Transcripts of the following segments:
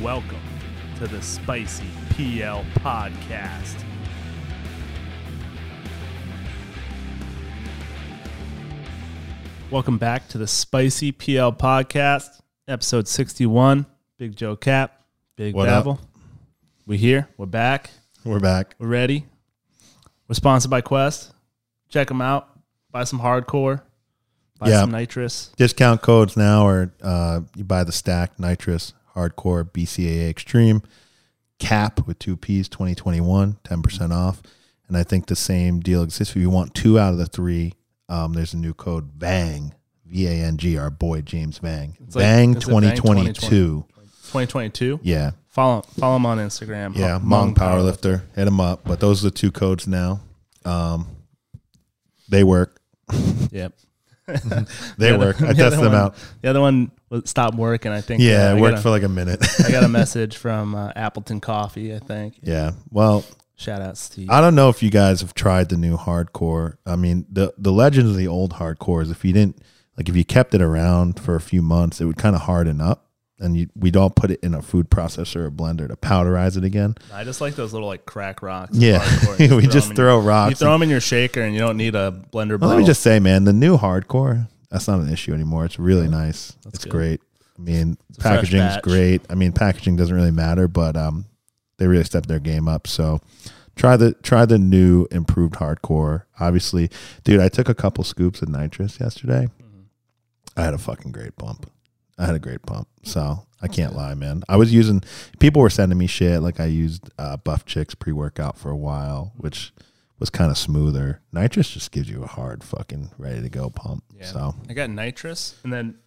Welcome to the Spicy PL Podcast. Welcome back to the Spicy PL Podcast, episode 61. Big Joe Cap, Big What? Babel. We here. We're back. We're back. We're ready. We're sponsored by Quest. Check them out. Buy some hardcore. Buy Yeah. some nitrous. Discount codes now or uh, you buy the stack nitrous hardcore BCAA extreme. Cap with two P's 2021 10% off. And I think the same deal exists. If you want two out of the three um, there's a new code VANG V A N G our boy James Vang. It's Vang is 2022 2022. yeah. Follow follow him on Instagram. yeah Hmong Mong powerlifter. Hit him up. But those are the two codes now. Um, they work. Yep. they The other- work. I the test them one- out. The other one stopped working. I think. yeah uh, it I worked got for like a minute I got a message from uh, Appleton Coffee. I think. yeah well Shout out Steve. I don't know if you guys have tried the new hardcore. I mean, the the legends of the old hardcore is If you didn't like, if you kept it around for a few months, it would kind of harden up, and you, we'd all put it in a food processor or blender to powderize it again. I just like those little like crack rocks. Yeah, we throw just 'em in throw your- rocks. You throw them in your shaker, and you don't need a blender. well, let me just say, man, the new hardcore. That's not an issue anymore. It's really nice. That's it's good. great. I mean, a fresh packaging's batch. great. I mean, packaging doesn't really matter, but um, they really stepped their game up. So try the try the new improved hardcore. Obviously, dude, I took a couple scoops of nitrous yesterday. Mm-hmm. I had a fucking great pump. I had a great pump. So I can't lie, man. I was using people were sending me shit like I used uh, Buff Chicks pre workout for a while, which was kind of smoother. Nitrous just gives you a hard fucking ready to go pump. Yeah. So I got nitrous, and then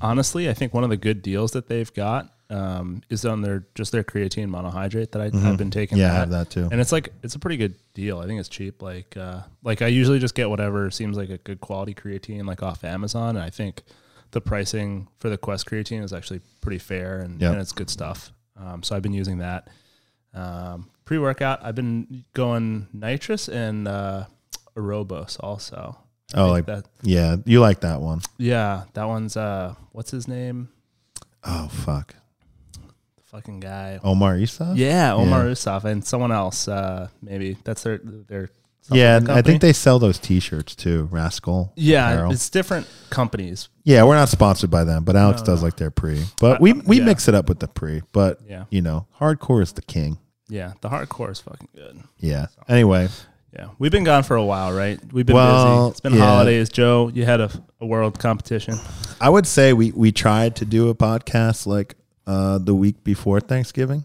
honestly, I think one of the good deals that they've got um, is on their just their creatine monohydrate that I, I've been taking. Mm-hmm. yeah, I have that too. and it's like it's a pretty good deal. I think it's cheap. Like uh, like I usually just get whatever seems like a good quality creatine like off Amazon, and I think the pricing for the Quest creatine is actually pretty fair and, Yep. and it's good stuff. Um, so I've been using that. Um, Pre workout, I've been going nitrous and uh, Aerobos also. I Oh, like that. yeah, you like that one. Yeah, that one's uh, what's his name? Oh fuck, The fucking guy. Omar Isa. Yeah, Omar Yeah. Isuf and someone else. Uh, maybe that's their their. yeah. I think they sell those T-shirts too. Rascal. Yeah, apparel. it's different companies. yeah. We're not sponsored by them, but Alex No, does no. like their pre. But I- we we yeah. mix it up with the pre. But Yeah, you know, hardcore is the king. Yeah. The hardcore is fucking good. Yeah. Anyway, Yeah, we've been gone for a while, right? We've been Well, busy. It's been yeah. holidays. Joe, you had a, a world competition. I would say we we tried to do a podcast like uh, the week before Thanksgiving,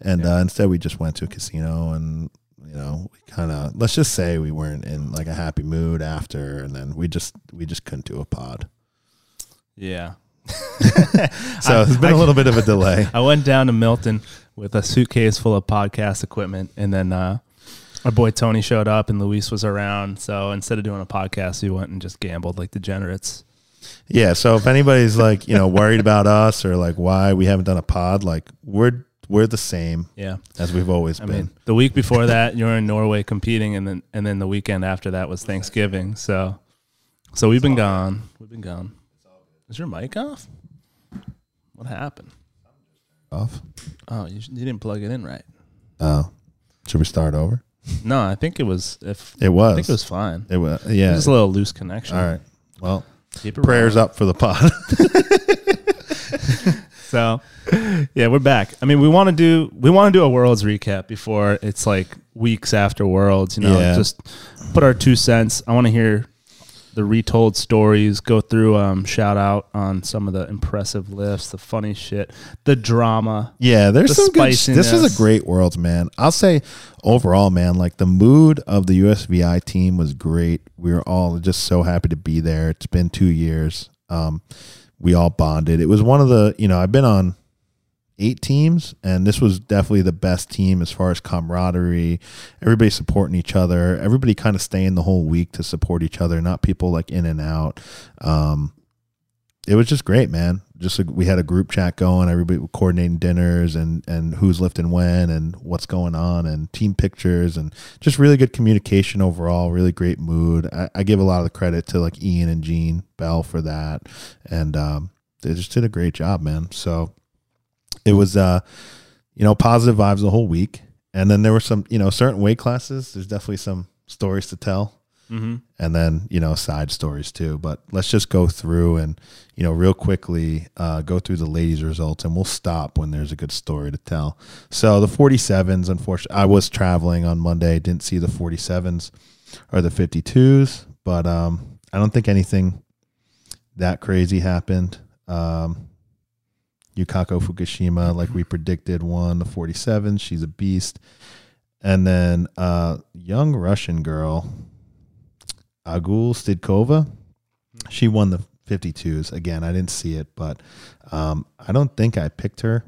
and Yeah. uh, instead we just went to a casino and you know we kind of let's just say we weren't in like a happy mood after, and then we just we just couldn't do a pod. Yeah, So it's been a little bit of a delay. I went down to Milton with a suitcase full of podcast equipment, and then uh, our boy Tony showed up, and Luis was around. So instead of doing a podcast, we went and just gambled like degenerates. Yeah. So if anybody's like you know worried about us or like why we haven't done a pod, like we're we're the same Yeah, as we've always I been. mean, the week before that, you were in Norway competing, and then and then the weekend after that was Thanksgiving. So, so we've been gone. We've been gone. Is your mic off? What happened? Off. Oh, you, you didn't plug it in right. Oh, should we start over? No, I think it was. If It was. I think it was fine. It was. It Yeah. was a little loose connection. All right. Well, Keep it prayers rolling. up for the pod. So, yeah, we're back. I mean, we want to do we want to do a worlds recap before it's like weeks after worlds. You know, Yeah. just put our two cents. I want to hear the retold stories. Go through um, shout out on some of the impressive lifts, the funny shit, the drama. Yeah, there's The some good. sh- This is a great worlds, man. I'll say overall, man, like the mood of the USVI team was great. We were all just so happy to be there. It's been two years. Um, we all bonded. It was one of the, you know, I've been on eight teams, and this was definitely the best team as far as camaraderie. Everybody supporting each other. Everybody kind of staying the whole week to support each other, not people like in and out. Um, it was just great, man. Just like, we had a group chat going. Everybody coordinating dinners and and who's lifting when and what's going on and team pictures and just really good communication overall. Really great mood. I, I give a lot of the credit to like Ian and Gene Bell for that, and um, they just did a great job, man. So it was uh, you know, positive vibes the whole week. And then there were some, you know, certain weight classes. There's definitely some stories to tell Mm-hmm. and then you know side stories too but let's just go through and you know real quickly uh, go through the ladies results and we'll stop when there's a good story to tell so the 47s unfortunately i was traveling on monday didn't see the 47s or the 52s but um, i don't think anything that crazy happened um, yukako fukushima like we predicted won the 47s she's a beast and then uh, young russian girl Agul Stidkova. She won the 52s. Again, I didn't see it, but um, I don't think I picked her.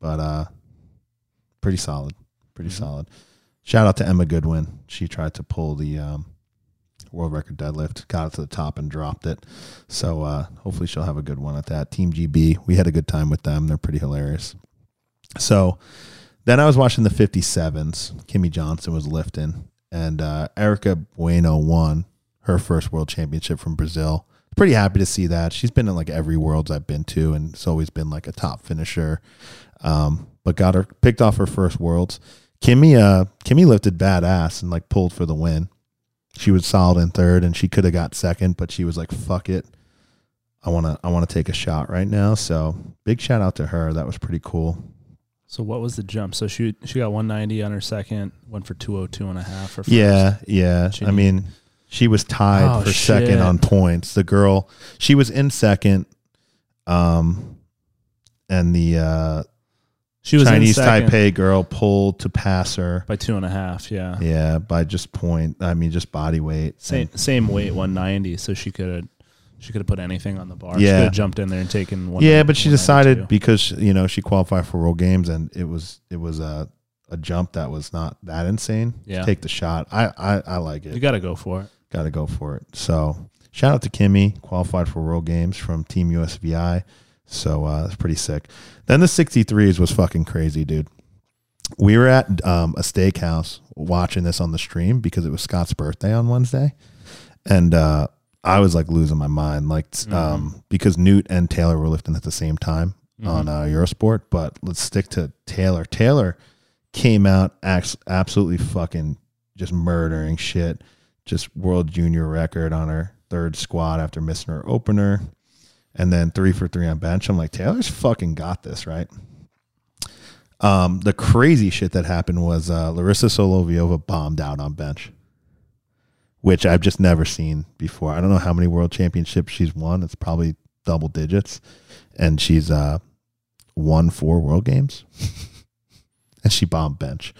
But uh, pretty solid. Pretty Mhm. solid. Shout out to Emma Goodwin. She tried to pull the um, world record deadlift, got it to the top and dropped it. So uh, hopefully she'll have a good one at that. Team GB, we had a good time with them. They're pretty hilarious. So then I was watching the 57s. Kimmy Johnson was lifting and uh, Erica Bueno won her first world championship from Brazil. Pretty happy to see that. She's been in like every worlds I've been to, and it's always been like a top finisher. Um, but got her picked off her first worlds. Kimmy, uh, Kimmy lifted badass and like pulled for the win. She was solid in third, and she could have got second, but she was like, "Fuck it, I wanna, I wanna take a shot right now." So big shout out to her. That was pretty cool. So what was the jump? So she she got 190 on her second, went for 202 and a half. First. Yeah, yeah. She I mean, she was tied Oh, for shit. second on points. The girl, she was in second. Um, and the uh, she was Chinese in Taipei girl pulled to pass her. by two and a half. Yeah, Yeah, by just point. I mean, just body weight. same And- same weight, 190. So she could have she could have put anything on the bar. she Yeah. could have jumped in there and taken one. yeah, but she decided because you know she qualified for World Games and it was it was a a jump that was not that insane. Yeah. take the shot. I I, I like it. You got to go for it. got to go for it. So shout out to Kimmy, qualified for World Games from Team USVI. So uh, it's pretty sick. Then the 63s was fucking crazy, dude. We were at um, a steakhouse watching this on the stream because it was Scott's birthday on Wednesday, and uh, I was like losing my mind, like um, because Newt and Taylor were lifting at the same time on uh, Eurosport. But let's stick to Taylor. Taylor came out ax- absolutely fucking just murdering shit just world junior record on her third squat after missing her opener, and then three for three on bench. I'm like, Taylor's fucking got this, right? Um, the crazy shit that happened was uh, Larissa Soloviova bombed out on bench, which I've just never seen before. I don't know how many world championships she's won. It's probably double digits, and she's uh, won four world games. and she bombed bench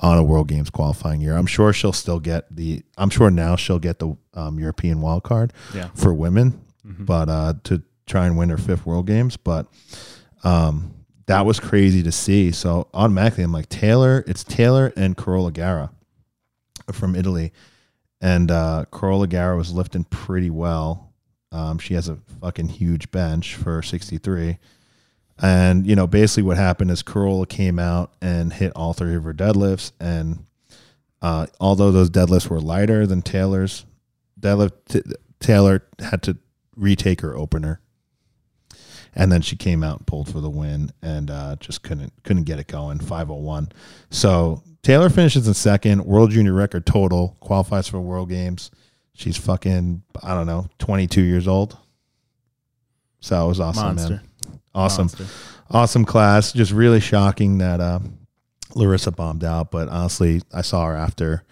on a World Games qualifying year. I'm sure she'll still get the. I'm sure now she'll get the um, European wild card Yeah. for women, Mhm. but uh, to try and win her fifth World Games. But um, that was crazy to see. So automatically, I'm like Taylor. It's Taylor and Carola Garra from Italy, and uh, Carola Garra was lifting pretty well. Um, she has a fucking huge bench for 63. And, you know, basically what happened is Carola came out and hit all three of her deadlifts. And uh, although those deadlifts were lighter than Taylor's, deadlift, t- Taylor had to retake her opener. And then she came out and pulled for the win and uh, just couldn't couldn't get it going. 501. So Taylor finishes in second, world junior record total, qualifies for World Games. She's fucking, I don't know, 22 years old. So it was awesome, Monster. man. Awesome Monster. awesome class. Just really shocking that uh, Larissa bombed out, but honestly, I saw her after.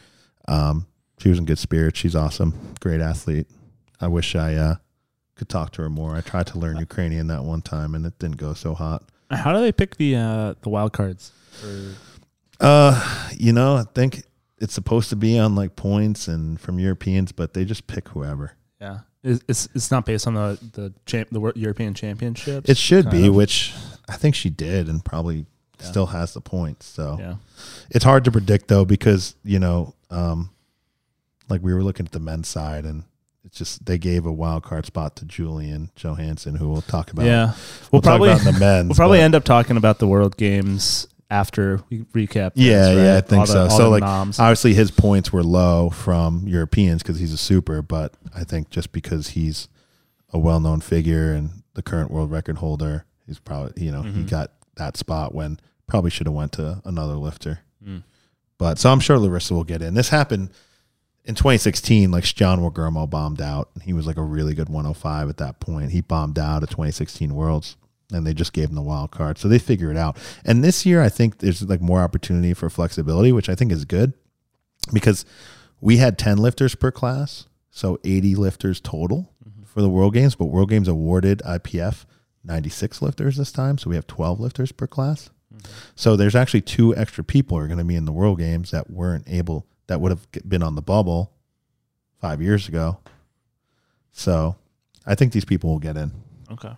Um, she was in good spirits. She's awesome, great athlete. I wish I uh, could talk to her more. I tried to learn Ukrainian that one time, and it didn't go so hot. How do they pick the uh, the wild cards? Uh, you know, I think it's supposed to be on like points and from Europeans, but they just pick whoever. yeah, it's, it's it's not based on the the champ, the European Championships. It should be, of? which I think she did, and probably Yeah. still has the points. So Yeah. It's hard to predict though because you know, um, like we were looking at the men's side, and just they gave a wild card spot to Julian Johansson, who we'll talk about. Yeah. we'll, We'll talk probably about the men's. we'll probably but- end up talking about the World Games after we recap. Yeah, yeah, I think the- so. So like, noms. obviously his points were low from Europeans because he's a super, but I think just because he's a well-known figure and the current world record holder, he's probably you know he Mhm. got that spot when probably should have went to another lifter. Mm. But so I'm sure Larissa will get in. This happened in 2016. Like John Wagermo bombed out. He was like a really good 105 at that point. He bombed out at 2016 Worlds, and they just gave him the wild card. So they figure it out. And this year, I think there's like more opportunity for flexibility, which I think is good because we had 10 lifters per class, so 80 lifters total mm-hmm. for the World Games. But World Games awarded IPF 96 lifters this time, so we have 12 lifters per class. Mm-hmm. So there's actually two extra people are going to be in the World Games that weren't able that would have been on the bubble five years ago. So I think these people will get in. Okay.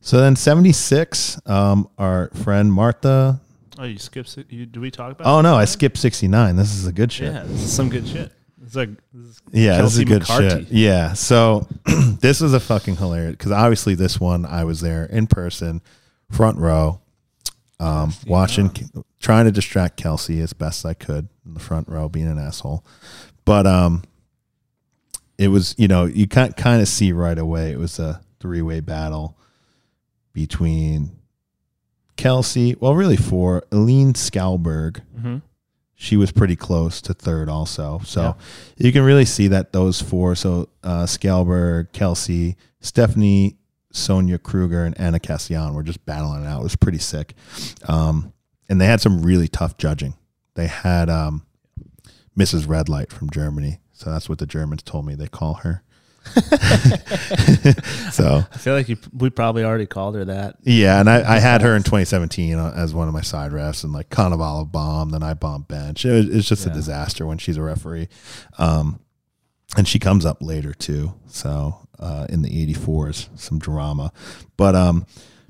So then 76, um, our friend Martha. Oh, you skipped. You, do we talk about? Oh no, I skipped 69. This is a good shit. Yeah, this is some good shit. It's like this is Yeah, this is a good McCarthy. shit. Yeah. So this is a fucking hilarious because obviously this one I was there in person, front row, um, watching, trying to distract Kelsey as best I could in the front row, being an asshole. But um, it was you know you can't kind of see right away it was a three way battle between Kelsey. Well, really four. Aline Skalberg hmm she was pretty close to third also. So Yeah. you can really see that those four, so uh, Scalberg, Kelsey, Stephanie, Sonia Kruger, and Anna Castellain were just battling it out. It was pretty sick. Um, and they had some really tough judging. They had um, Mrs. Red Light from Germany. So that's what the Germans told me they call her. so I feel like you, we probably already called her that. yeah, and I, I had her in 2017 uh, as one of my side refs, and like Cannavale bombed, then I bombed bench. It was, it's just a disaster when she's a referee. Um, and she comes up later too, so uh, in the 84s, some drama. But um,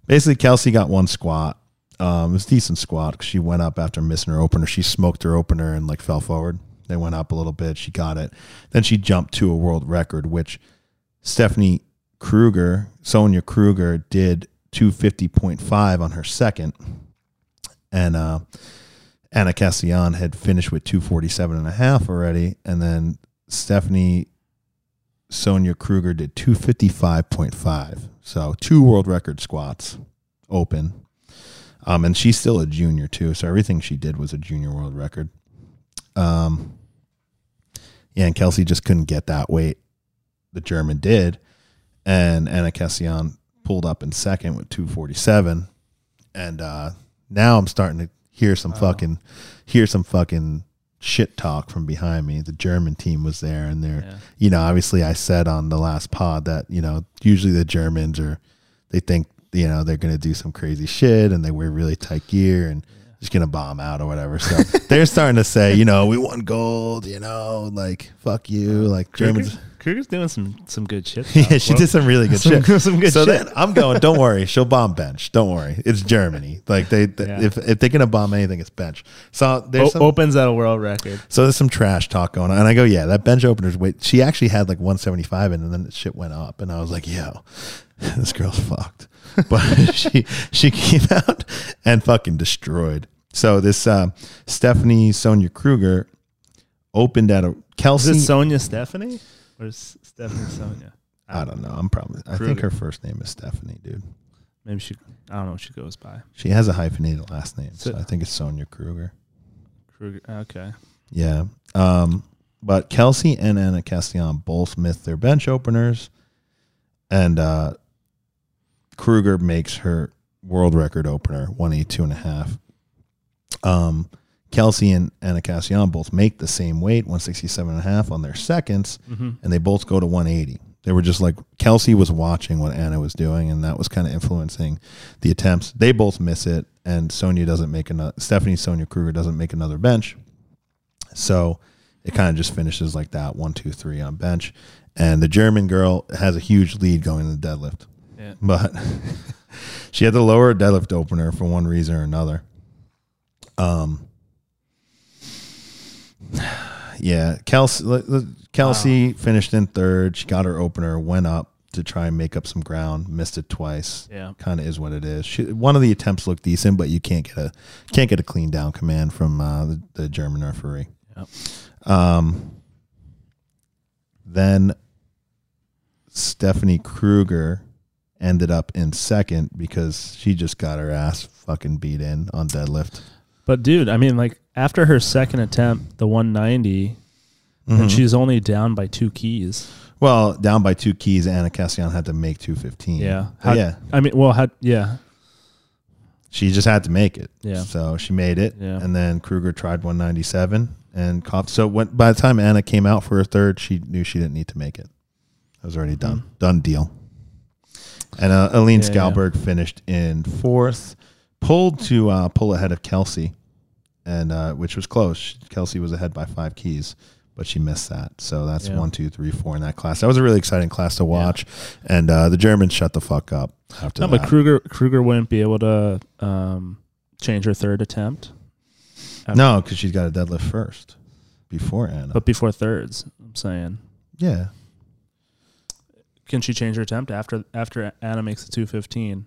basically, Kelsey got one squat. Um, it was a decent squat 'cause she went up after missing her opener. She smoked her opener and like fell forward. They went up a little bit. She got it. Then she jumped to a world record, which Stephanie Kruger, Sonia Kruger, did 250.5 on her second. And uh, Anna Castellain had finished with 247 and a half already. And then Stephanie Sonia Kruger did 255.5. So two world record squats open. Um, and she's still a junior too. So everything she did was a junior world record. Um, yeah, and Kelsey just couldn't get that weight. The German did. And Anna Castellain pulled up in second with 247. And uh, now I'm starting to hear some fucking hear some fucking shit talk from behind me. The German team was there and they're Yeah. you know, obviously I said on the last pod that, you know, usually the Germans are they think, you know, they're gonna do some crazy shit and they wear really tight gear and just gonna bomb out or whatever. So they're starting to say, you know, we won gold, you know, like fuck you, like Germans Kruger's, doing some some good shit. yeah, she Well, did some really good some, shit. some good so shit. then I'm going. Don't worry, she'll bomb bench. Don't worry, it's Germany. Like they, th- Yeah. if if they're gonna bomb anything, it's bench. So there's O- some, opens at a world record. so there's some trash talk going on, and I go, yeah, that bench opener's weight. She actually had like 175, in, and then the shit went up, and I was like, yo, this girl's fucked. But she she came out and fucking destroyed. So this uh, Stephanie Sonia Kruger opened at a Kelsey. Is it Sonia Stephanie or is Stephanie Sonia? I don't know. I'm probably. I think her first name is Stephanie, dude. Maybe she. I don't know what she goes by. She has a hyphenated last name, so So- I think it's Sonia Kruger. Kruger. Okay. Yeah. Um, but Kelsey and Anna Castellain both missed their bench openers, and uh, Kruger makes her world record opener, 182 and a half. Um, Kelsey and Anna Castellain both make the same weight, 167 and a half on their seconds, Mm-hmm. and they both go to 180. They were just like Kelsey was watching what Anna was doing, and that was kind of influencing the attempts. They both miss it, and Sonia doesn't make another. Stephanie Sonia Kruger doesn't make another bench, so it kind of just finishes like that: one, two, three on bench, and the German girl has a huge lead going in the deadlift, Yeah. but she had to lower deadlift opener for one reason or another. Um. Yeah, Kelsey. Kelsey finished in third. She got her opener, went up to try and make up some ground, missed it twice. Yeah. Kind of is what it is. She, one of the attempts looked decent, but you can't get a can't get a clean down command from uh, the, the German referee. Yep. Um, then Stephanie Kruger ended up in second because she just got her ass fucking beat in on deadlift. But dude, I mean, like after her second attempt, the 190, Mhm. and she's only down by two keys. well down by two keys. Anna Cassian had to make two fifteen. Yeah. But How- yeah. I mean, well, had yeah, She just had to make it. Yeah. So she made it. Yeah. And then Kruger tried 197 and coughed. So when, by the time Anna came out for her third, she knew she didn't need to make it. It was already done. Done deal. And uh, Aline Mm-hmm. Yeah, yeah. Skalberg finished in fourth, pulled to uh, pull ahead of Kelsey, and uh, which was close. Kelsey was ahead by five keys, but she missed that. So that's Yeah. one, two, three, four in that class. That was a really exciting class to watch. And uh, the Germans shut the fuck up after no, that. but Kruger Kruger wouldn't be able to um, change her third attempt. No, because she's got a deadlift first before Anna. But before thirds, I'm saying, yeah, can she change her attempt after after Anna makes the 215?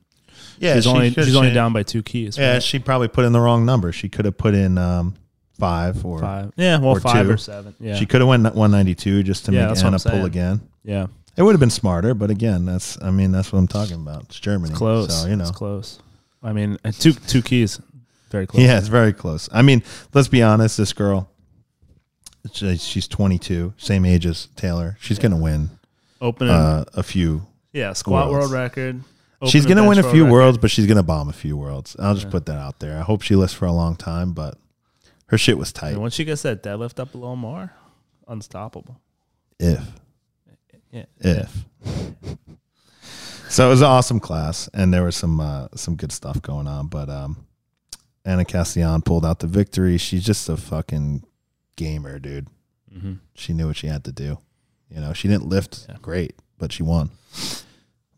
Yeah. she's she only she's only down by two keys. Yeah, right? she probably put in the wrong number. She could have put in um, five or five. Yeah, well, or five two. or seven. Yeah, she could have went 192 just to Yeah, make Anna pull again. yeah, It would have been smarter, but again, that's I mean that's what I'm talking about. It's Germany, it's close. So you know, it's close. I mean, uh, two two keys, very close. yeah, it's very close. I mean, let's be honest. This girl, she's 22, same age as Taylor. She's gonna win opening. uh, a few yeah, squat worlds. world record. She's gonna win a few world worlds, but she's gonna bomb a few worlds. I'll just Yeah. put that out there. I hope she lists for a long time, but her shit was tight. And once she gets that deadlift up a little more, unstoppable. If Yeah, if. so it was an awesome class, and there was some uh, some good stuff going on. But um, Anna Castellain pulled out the victory. She's just a fucking gamer, dude. Mm-hmm. She knew what she had to do. You know, she didn't lift Yeah. great, but she won.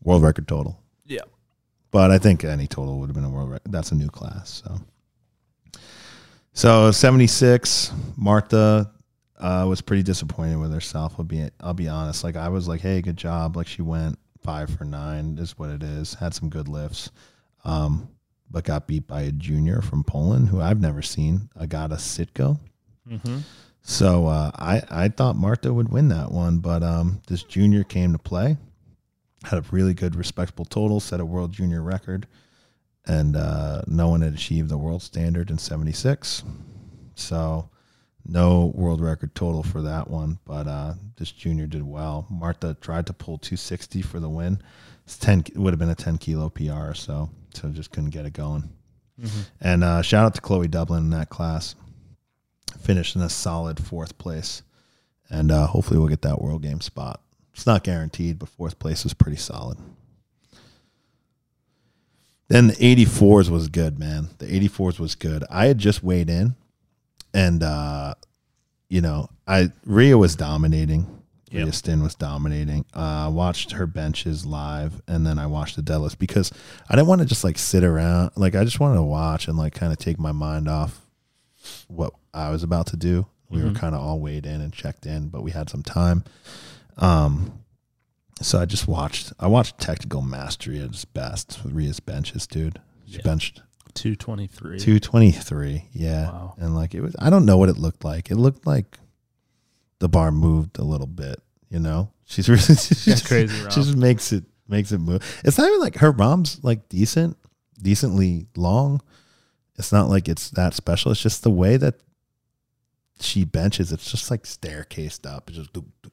World record total. Yeah. But I think any total would have been a world record. That's a new class. So, so seventy six. Martha uh, was pretty disappointed with herself. I'll be I'll be honest. Like I was like, hey, good job. Like she went five for nine. Is what it is. Had some good lifts, um, but got beat by a junior from Poland who I've never seen. Agata Sitko. Mm-hmm. So uh, I I thought Martha would win that one, but um, this junior came to play, had a really good, respectable total, set a world junior record, and uh, no one had achieved the world standard in '76. So no world record total for that one, but uh, this junior did well. Martha tried to pull 260 for the win. It's 10 it would have been a 10 kilo PR, so so just couldn't get it going. Mm-hmm. And uh, shout out to Chloe Dublin in that class. Finished in a solid fourth place. And uh, hopefully we'll get that World Game spot. It's not guaranteed, but fourth place is pretty solid. Then the 84s was good, man. The 84s was good. I had just weighed in and uh, you know, I Rhea was dominating. Yep. Rhea Stinn was dominating. Uh, I watched her benches live, and then I watched the deadlifts because I didn't want to just like sit around. Like I just wanted to watch and like kind of take my mind off what I was about to do. We were Mhm. kind of all weighed in and checked in, but we had some time. Um, so I just watched. I watched technical mastery at its best with Rhea's benches, dude. She Yeah. benched 223. two twenty three. Yeah, Wow. and like it was. I don't know what it looked like. It looked like the bar moved a little bit. You know, she's really she's crazy. She just makes it makes it move. It's not even like her ROM's like decent, decently long. It's not like it's that special. It's just the way that she benches. It's just like staircased up. It's just doop, doop,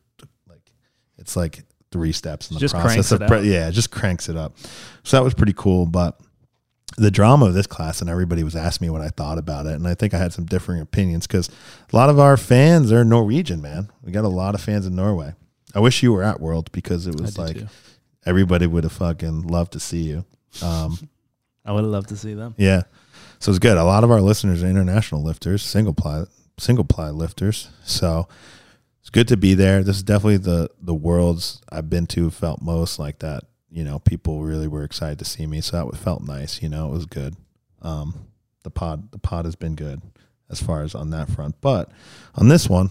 it's like three steps in the Just process of pre- yeah, it just cranks it up. So that was pretty cool. But the drama of this class and everybody was asking me what I thought about it, and I think I had some differing opinions because a lot of our fans are Norwegian. Man, we got a lot of fans in Norway. I wish you were at World because it was like too. everybody would have fucking loved to see you. Um, I would have loved to see them. yeah, so it's good. A lot of our listeners are international lifters, single ply, single ply lifters. So it's good to be there. This is definitely the the worlds I've been to felt most like that. You know, people really were excited to see me, so that felt nice. You know, it was good. Um, the pod, the pod has been good as far as on that front, but on this one,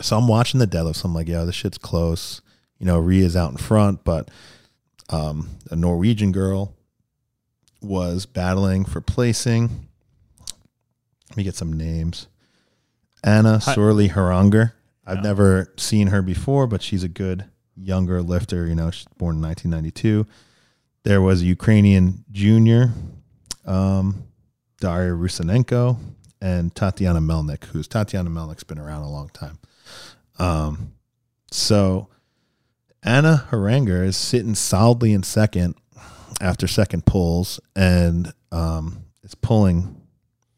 so I'm watching the deadlifts. I'm like, yeah, this shit's close. You know, Rhea's out in front, but um, a Norwegian girl was battling for placing. Let me get some names. Anna Hi- Sorley Haranger. I've never seen her before, but she's a good younger lifter. You know, she's born in 1992. There was a Ukrainian junior, um, Daria Rusinenko, and Tatiana Melnik, who's Tatiana Melnik's been around a long time. Um, so Anna Haranger is sitting solidly in second after second pulls and um, is pulling.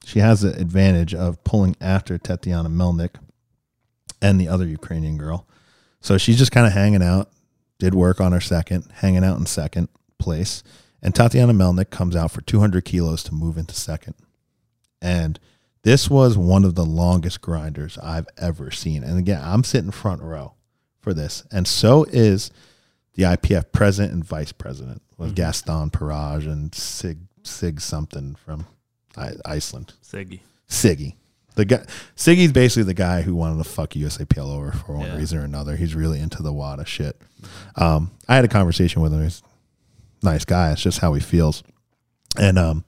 She has the advantage of pulling after Tatiana Melnik and the other Ukrainian girl. So she's just kind of hanging out, did work on her second, hanging out in second place. And Tatiana Melnik comes out for 200 kilos to move into second. And this was one of the longest grinders I've ever seen. And again, I'm sitting front row for this. And so is the IPF president and vice president with Mhm. Gaston Parage and Sig Sig something from Iceland. Siggy. Siggy. The guy Siggy's basically the guy who wanted to fuck USAPL over for one Yeah. reason or another. He's really into the WADA shit. Um, I had a conversation with him. He's a nice guy. It's just how he feels. And um,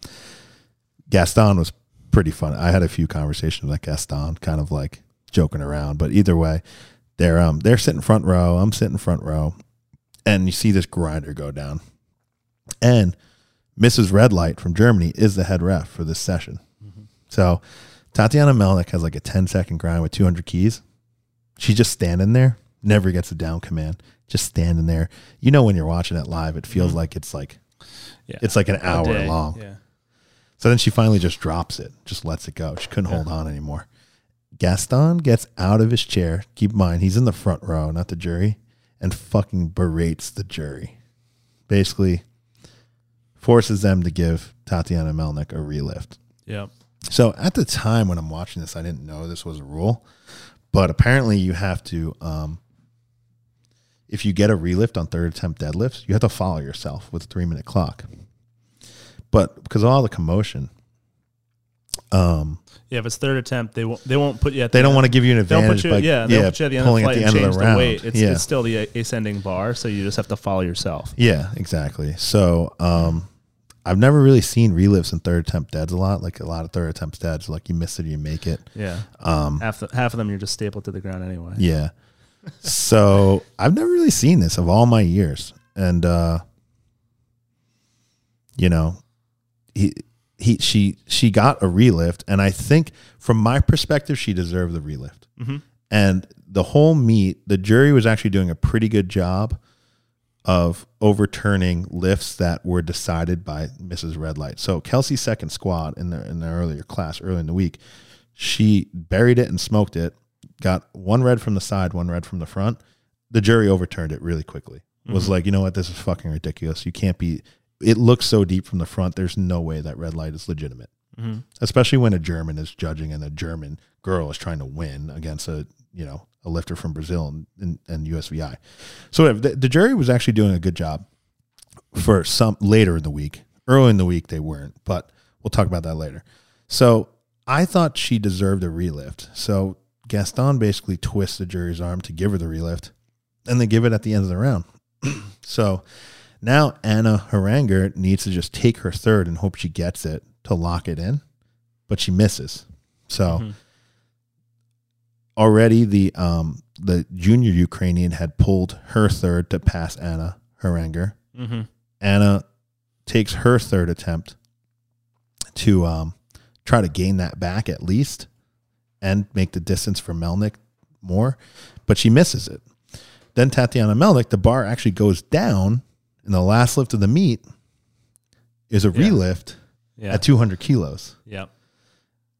Gaston was pretty fun. I had a few conversations with Gaston, kind of like joking around. But either way, they're um they're sitting front row. I'm sitting front row, and you see this grinder go down, and Mrs. Red Light from Germany is the head ref for this session. So Tatiana Melnick has like a 10 second grind with 200 keys. She's just standing there, never gets a down command, just standing there. You know when you're watching it live, it feels Mhm. like it's like Yeah. it's like an hour day. long. Yeah. So then she finally just drops it, just lets it go. She couldn't Yeah. hold on anymore. Gaston gets out of his chair. Keep in mind, he's in the front row, not the jury, and fucking berates the jury. Basically, forces them to give Tatiana Melnick a relift. Yep. So at the time when I'm watching this, I didn't know this was a rule, but apparently you have to, um, if you get a relift on third attempt deadlifts, you have to follow yourself with a three minute clock. But because of all the commotion, um, Yeah, if it's third attempt, they won't they won't put you at they don't end. want to give you an They don't advantage put you, yeah, they don't put you at the end of the flight at the end of change the the, round. weight. It's, yeah, it's still the ascending bar, so you just have to follow yourself. yeah, exactly. So um, I've never really seen relifts in third attempt deads a lot. Like a lot of third attempts deads, like you miss it, or you make it. Yeah, Um, half the, half of them you're just stapled to the ground anyway. Yeah. so I've never really seen this of all my years. And uh you know, he he she she got a relift and I think from my perspective she deserved the relift. hmm And the whole meet, the jury was actually doing a pretty good job of overturning lifts that were decided by Mrs. Red Light. So Kelsey's second squat in the in the earlier class, early in the week, she buried it and smoked it, got one red from the side, one red from the front. The jury overturned it really quickly. Was Mhm. like, you know what, this is fucking ridiculous. You can't be it looks so deep from the front. There's no way that red light is legitimate hmm especially when a German is judging and a German girl is trying to win against a you know a lifter from Brazil and, and, and USVI. So the, the jury was actually doing a good job for some later in the week. Early in the week they weren't, but we'll talk about that later. So I thought she deserved a relift. So Gaston basically twists the jury's arm to give her the relift, and they give it at the end of the round. so now Anna Haranger needs to just take her third and hope she gets it to lock it in, but she misses. So Mhm. Already the um the junior Ukrainian had pulled her third to pass Anna Haranger. Mhm. Anna takes her third attempt to um try to gain that back at least and make the distance for Melnick more, but she misses it. Then Tatiana Melnick, the bar actually goes down and the last lift of the meet is a Yeah. relift Yeah. at 200 kilos. Yep.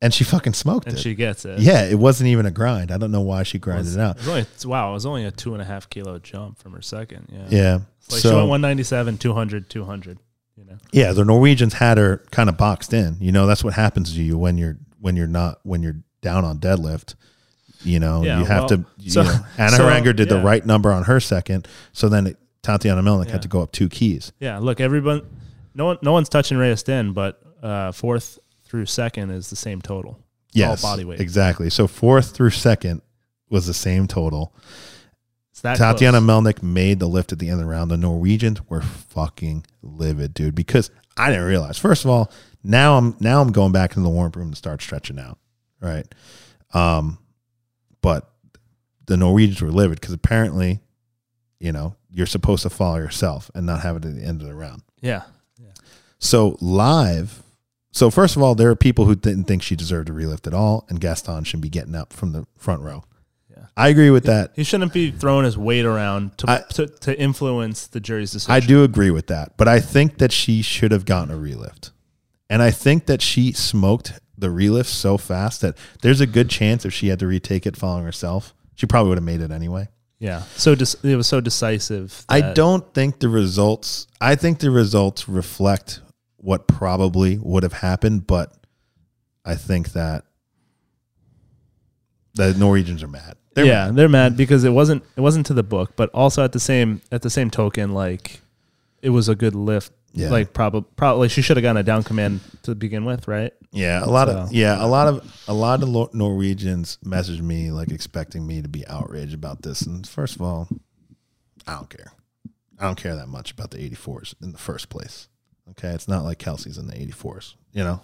And she fucking smoked it. And it. she gets it. yeah, it wasn't even a grind. I don't know why she grinded it out. It was only, wow, it was only a two and a half kilo jump from her second. Yeah. Yeah. Like she so went 197, 200, 200. You know. yeah, the Norwegians had her kind of boxed in. You know, that's what happens to you when you're when you're not when you're down on deadlift. You know, Yeah, you have well, to. You so- know, Anna so, Haranger did the right number on her second, so then it, Tatiana Melnick Yeah. had to go up two keys. Yeah. Look, everyone, no one, no one's touching Rhea Stinn, but uh, fourth through second is the same total. Yes, body weight. exactly. So fourth through second was the same total. That Tatiana close. Melnick made the lift at the end of the round. The Norwegians were fucking livid, dude, because I didn't realize. First of all, now I'm now I'm going back into the warm room to start stretching out, right? Um, but the Norwegians were livid because apparently, you know, you're supposed to follow yourself and not have it at the end of the round. Yeah. So live. So first of all, there are people who didn't think she deserved a relift at all, and Gaston should be getting up from the front row. Yeah. I agree with that. He shouldn't be throwing his weight around to, I- to, to influence the jury's decision. I do agree with that, but I think that she should have gotten a relift, and I think that she smoked the relift so fast that there's a good chance if she had to retake it following herself, she probably would have made it anyway. Yeah. So it was so decisive. I don't think the results. I think the results reflect what probably would have happened, but I think that the Norwegians are mad. They're yeah, mad. they're mad because it wasn't it wasn't to the book, but also at the same at the same token, like it was a good lift. Yeah. Like probably probably she should have gotten a down command to begin with, right? yeah. A lot of yeah, a lot of a lot of Norwegians messaged me like expecting me to be outraged about this, and first of all, I don't care. I don't care that much about the 84s in the first place. Okay, it's not like Kelsey's in the 84s, you know.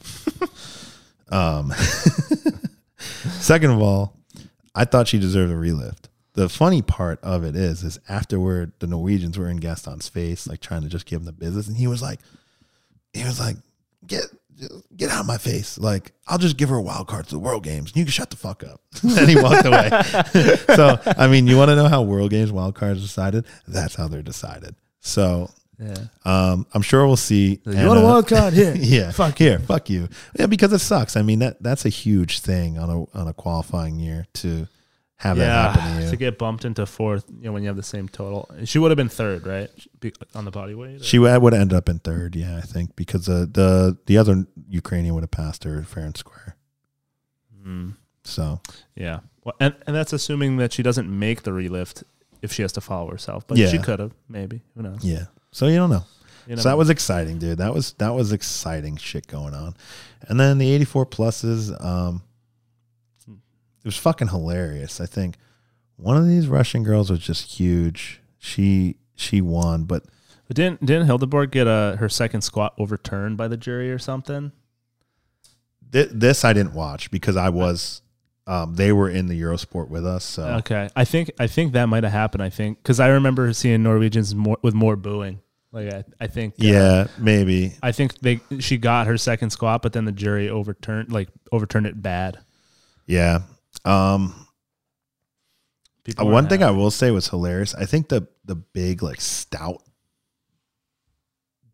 um, second of all, I thought she deserved a relift. The funny part of it is, is afterward, the Norwegians were in Gaston's face, like trying to just give him the business, and he was like, he was like, get get out of my face. Like, I'll just give her a wild card to the World Games. And You can shut the fuck up. and he walked away. so, I mean, you want to know how World Games wild cards decided? That's how they're decided. So, Yeah. um, I'm sure we'll see. You want a wild card here? yeah, fuck here, fuck you. Yeah, because it sucks. I mean that that's a huge thing on a on a qualifying year to have that happen to you. To get bumped into fourth, you know, when you have the same total. She would have been third, right? On the body weight. or- she would would have ended up in third, yeah, I think, because uh, the the other Ukrainian would have passed her fair and square. Mm, So yeah. Well, and and that's assuming that she doesn't make the relift if she has to follow herself, but Yeah. she could have maybe. Who knows? yeah, so you don't know. You So never that was exciting, dude. That was that was exciting shit going on. And then the 84 pluses, um, it was fucking hilarious. I think one of these Russian girls was just huge. She she won, but But didn't didn't Hildeborg get a her second squat overturned by the jury or something? Th- this I didn't watch because I was um, they were in the Eurosport with us. So Okay, I think I think that might have happened. I think because I remember seeing Norwegians more with more booing. Like I, I think uh, yeah, maybe. I think they she got her second squat, but then the jury overturned like overturned it bad. Yeah. Um, uh, one thing I will say was hilarious. I think the the big like stout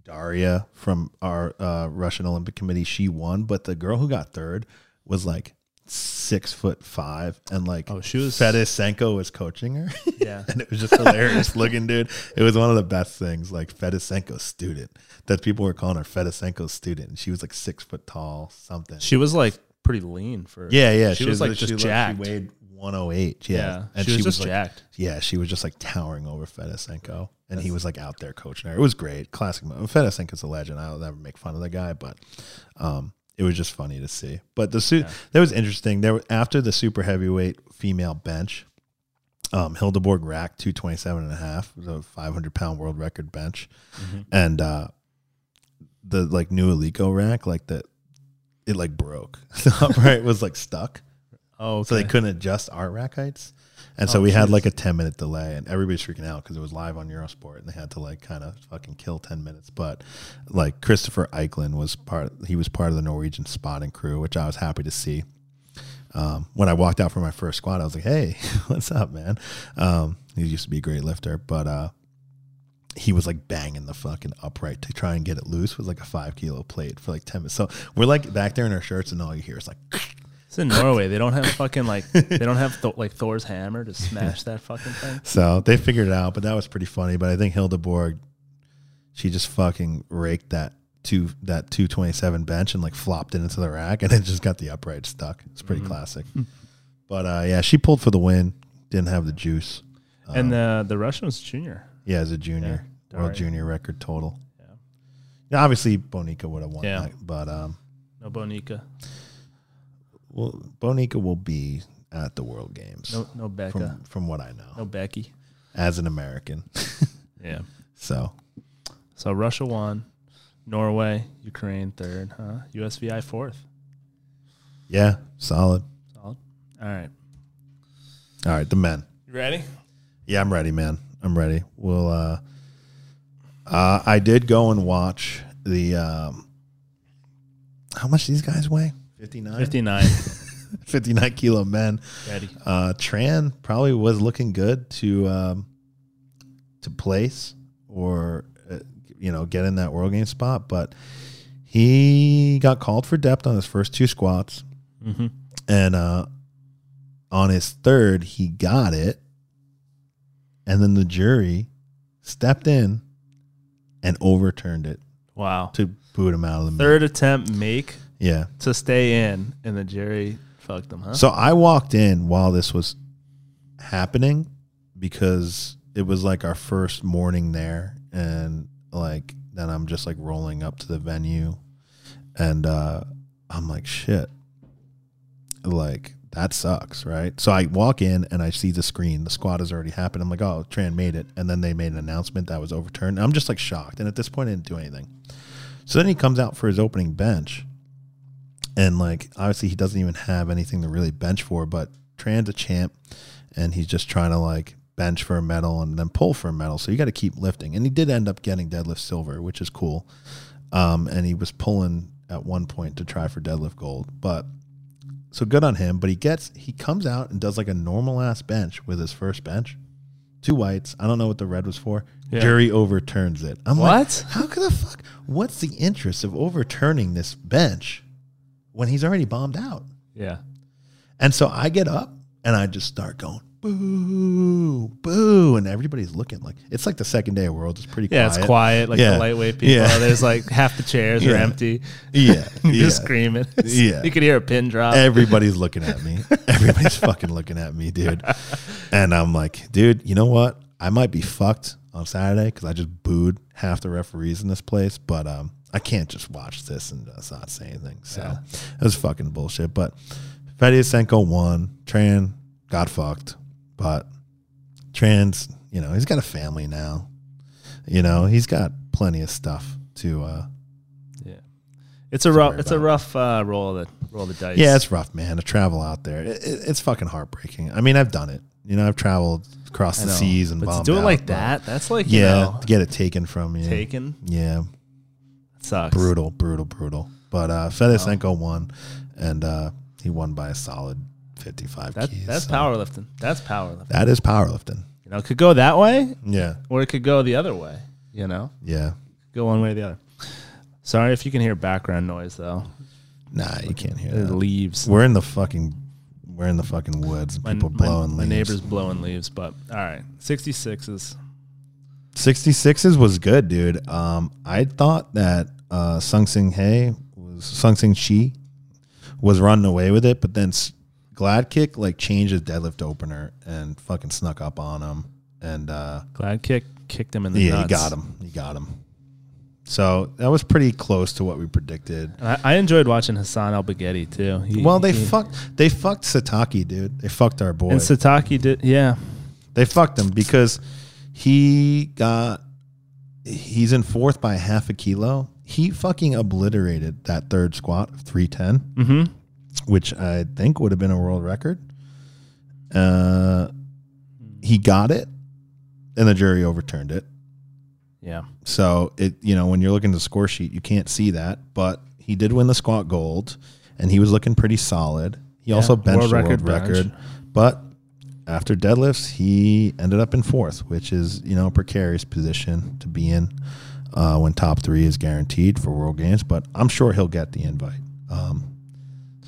Daria from our uh, Russian Olympic Committee, she won, but the girl who got third was like six foot five, and like Oh, she was- Fedosenko was coaching her. yeah. and it was just hilarious looking, dude. It was one of the best things, like Fedosenko's student, that people were calling her Fedosenko's student. And she was like six foot tall, something. She was like pretty lean for yeah, yeah. She, was like just she, jacked. She weighed 108. Yeah, yeah, and she was just like, jacked. yeah, she was just like towering over Fedosenko, and he was like out there coaching her. It was great, classic. moment. Fedosenko's a legend. I'll never make fun of the guy, but um, it was just funny to see. But the suit Yeah. that was interesting. There after the super heavyweight female bench, um, Hildeborg racked 227 and a half, the 500 pound world record bench, Mhm. and uh, the like new Eleiko rack, like the it like broke. The upright was like stuck. Oh, okay. So they couldn't adjust our rack heights. And so Oh, we had like a 10 minute delay and everybody's freaking out because it was live on Eurosport and they had to like kind of fucking kill 10 minutes. But like Christopher Eichlin was part, he was part of the Norwegian spotting crew, which I was happy to see. Um, when I walked out for my first squat, I was like, Hey, what's up, man? Um, he used to be a great lifter, but, uh, he was like banging the fucking upright to try and get it loose with like a five kilo plate for like 10 minutes. So we're like back there in our shirts and all you hear is like, It's in Norway. They don't have fucking like they don't have th- like Thor's hammer to smash that fucking thing. So they figured it out, but that was pretty funny. But I think Hildeborg, she just fucking raked that two that two twenty seven bench and like flopped it into the rack, and it just got the upright stuck. It's pretty Mhm. classic. But uh, yeah, she pulled for the win. Didn't have the juice. Um, and the the Russian was junior. yeah, as a junior, Yeah, world Daria. junior record total. Yeah. Yeah, obviously Bonica would have won Yeah. that, but um, No Bonica. Well, Bonica will be at the World Games No no Becca. from from what I know no Becky. as an American. Yeah. So So Russia won. Norway, Ukraine third, huh? USVI fourth. yeah, solid. Solid. All right. All right, the men. You ready? Yeah, I'm ready, man. I'm ready. We'll uh Uh, I did go and watch the. Um, how much these guys weigh? 59? 59. 59 kilo men. Ready. Uh, Tran probably was looking good to um, to place or uh, you know get in that world game spot, but he got called for depth on his first two squats, hmm and uh, on his third he got it, and then the jury stepped in and overturned it Wow. to boot him out of the. Third attempt make Yeah. to stay in, and the jury fucked them, huh? So I walked in while this was happening because it was like our first morning there and like then I'm just like rolling up to the venue and uh I'm like shit. Like that sucks, right? So I walk in and I see the screen. The squad has already happened. I'm like, "Oh, Tran made it." And then they made an announcement that was overturned. I'm just like shocked. And at this point I didn't do anything. So then he comes out for his opening bench and like obviously he doesn't even have anything to really bench for but tran's a champ and he's just trying to like bench for a medal and then pull for a medal. So you got to keep lifting. And he did end up getting deadlift silver which is cool. Um, and he was pulling at one point to try for deadlift gold. But so good on him but he gets he comes out and does like a normal ass bench with his first bench. Two whites. I don't know what the red was for. Yeah. jury overturns it. I'm like what? how could the fuck? What's the interest of overturning this bench when he's already bombed out? Yeah. And so I get up and I just start going boo, boo, and everybody's looking like it's like the second day of world. It's pretty Yeah, quiet. it's quiet. Like Yeah. the lightweight people. Yeah. There's like half the chairs are empty. Yeah, You're yeah. just screaming. Yeah. You could hear a pin drop. Everybody's looking at me. Everybody's fucking looking at me, dude. And I'm like, dude, you know what? I might be fucked on Saturday because I just booed half the referees in this place, but um, I can't just watch this and just not say anything. So Yeah. it was fucking bullshit. But Fedosenko won. Tran got fucked, but Tran's, you know, he's got a family now. You know, he's got plenty of stuff to. uh yeah. It's a rough. It's a rough uh, roll of the roll of the dice. Yeah, it's rough, man, to travel out there. It, it, it's fucking heartbreaking. I mean, I've done it. You know, I've traveled across the seas and but to do it out, like that, that's like you Yeah, know, to get it taken from you. taken. Yeah, sucks. brutal, brutal, brutal. But uh Fedosenko won, and uh he won by a solid fifty-five That, keys. that's so powerlifting. That's powerlifting. That is powerlifting. You know, it could go that way Yeah, or it could go the other way. You know, yeah. go one way or the other. Sorry if you can hear background noise though. Nah, you can't hear The that. leaves. We're in the fucking, we're in the fucking woods. and People my- blowing my leaves. neighbor's blowing leaves, but all right. 66s. 66s was good, dude. Um, I thought that uh, Sung Sing Hey was Sung Sing Shi was running away with it, but then Glad Kick like changed his deadlift opener and fucking snuck up on him, and uh, Glad kick kicked him in the yeah, nuts. he got him. He got him. So that was pretty close to what we predicted. I, I enjoyed watching Hassan El Belghiti too. He- Well, they he- fucked. They fucked Sataki, dude. They fucked our boy. and Sataki did. Yeah, They fucked him because he got he's in fourth by half a kilo. He fucking obliterated that third squat of 310, mm-hmm. which I think would have been a world record. Uh he got it and the jury overturned it. yeah. So it you know when you're looking at the score sheet you can't see that, but he did win the squat gold and he was looking pretty solid. He also Yeah, benched world the world record bench. record, but after deadlifts he ended up in fourth, which is you know a precarious position to be in uh, when top three is guaranteed for World Games. But I'm sure he'll get the invite. Um,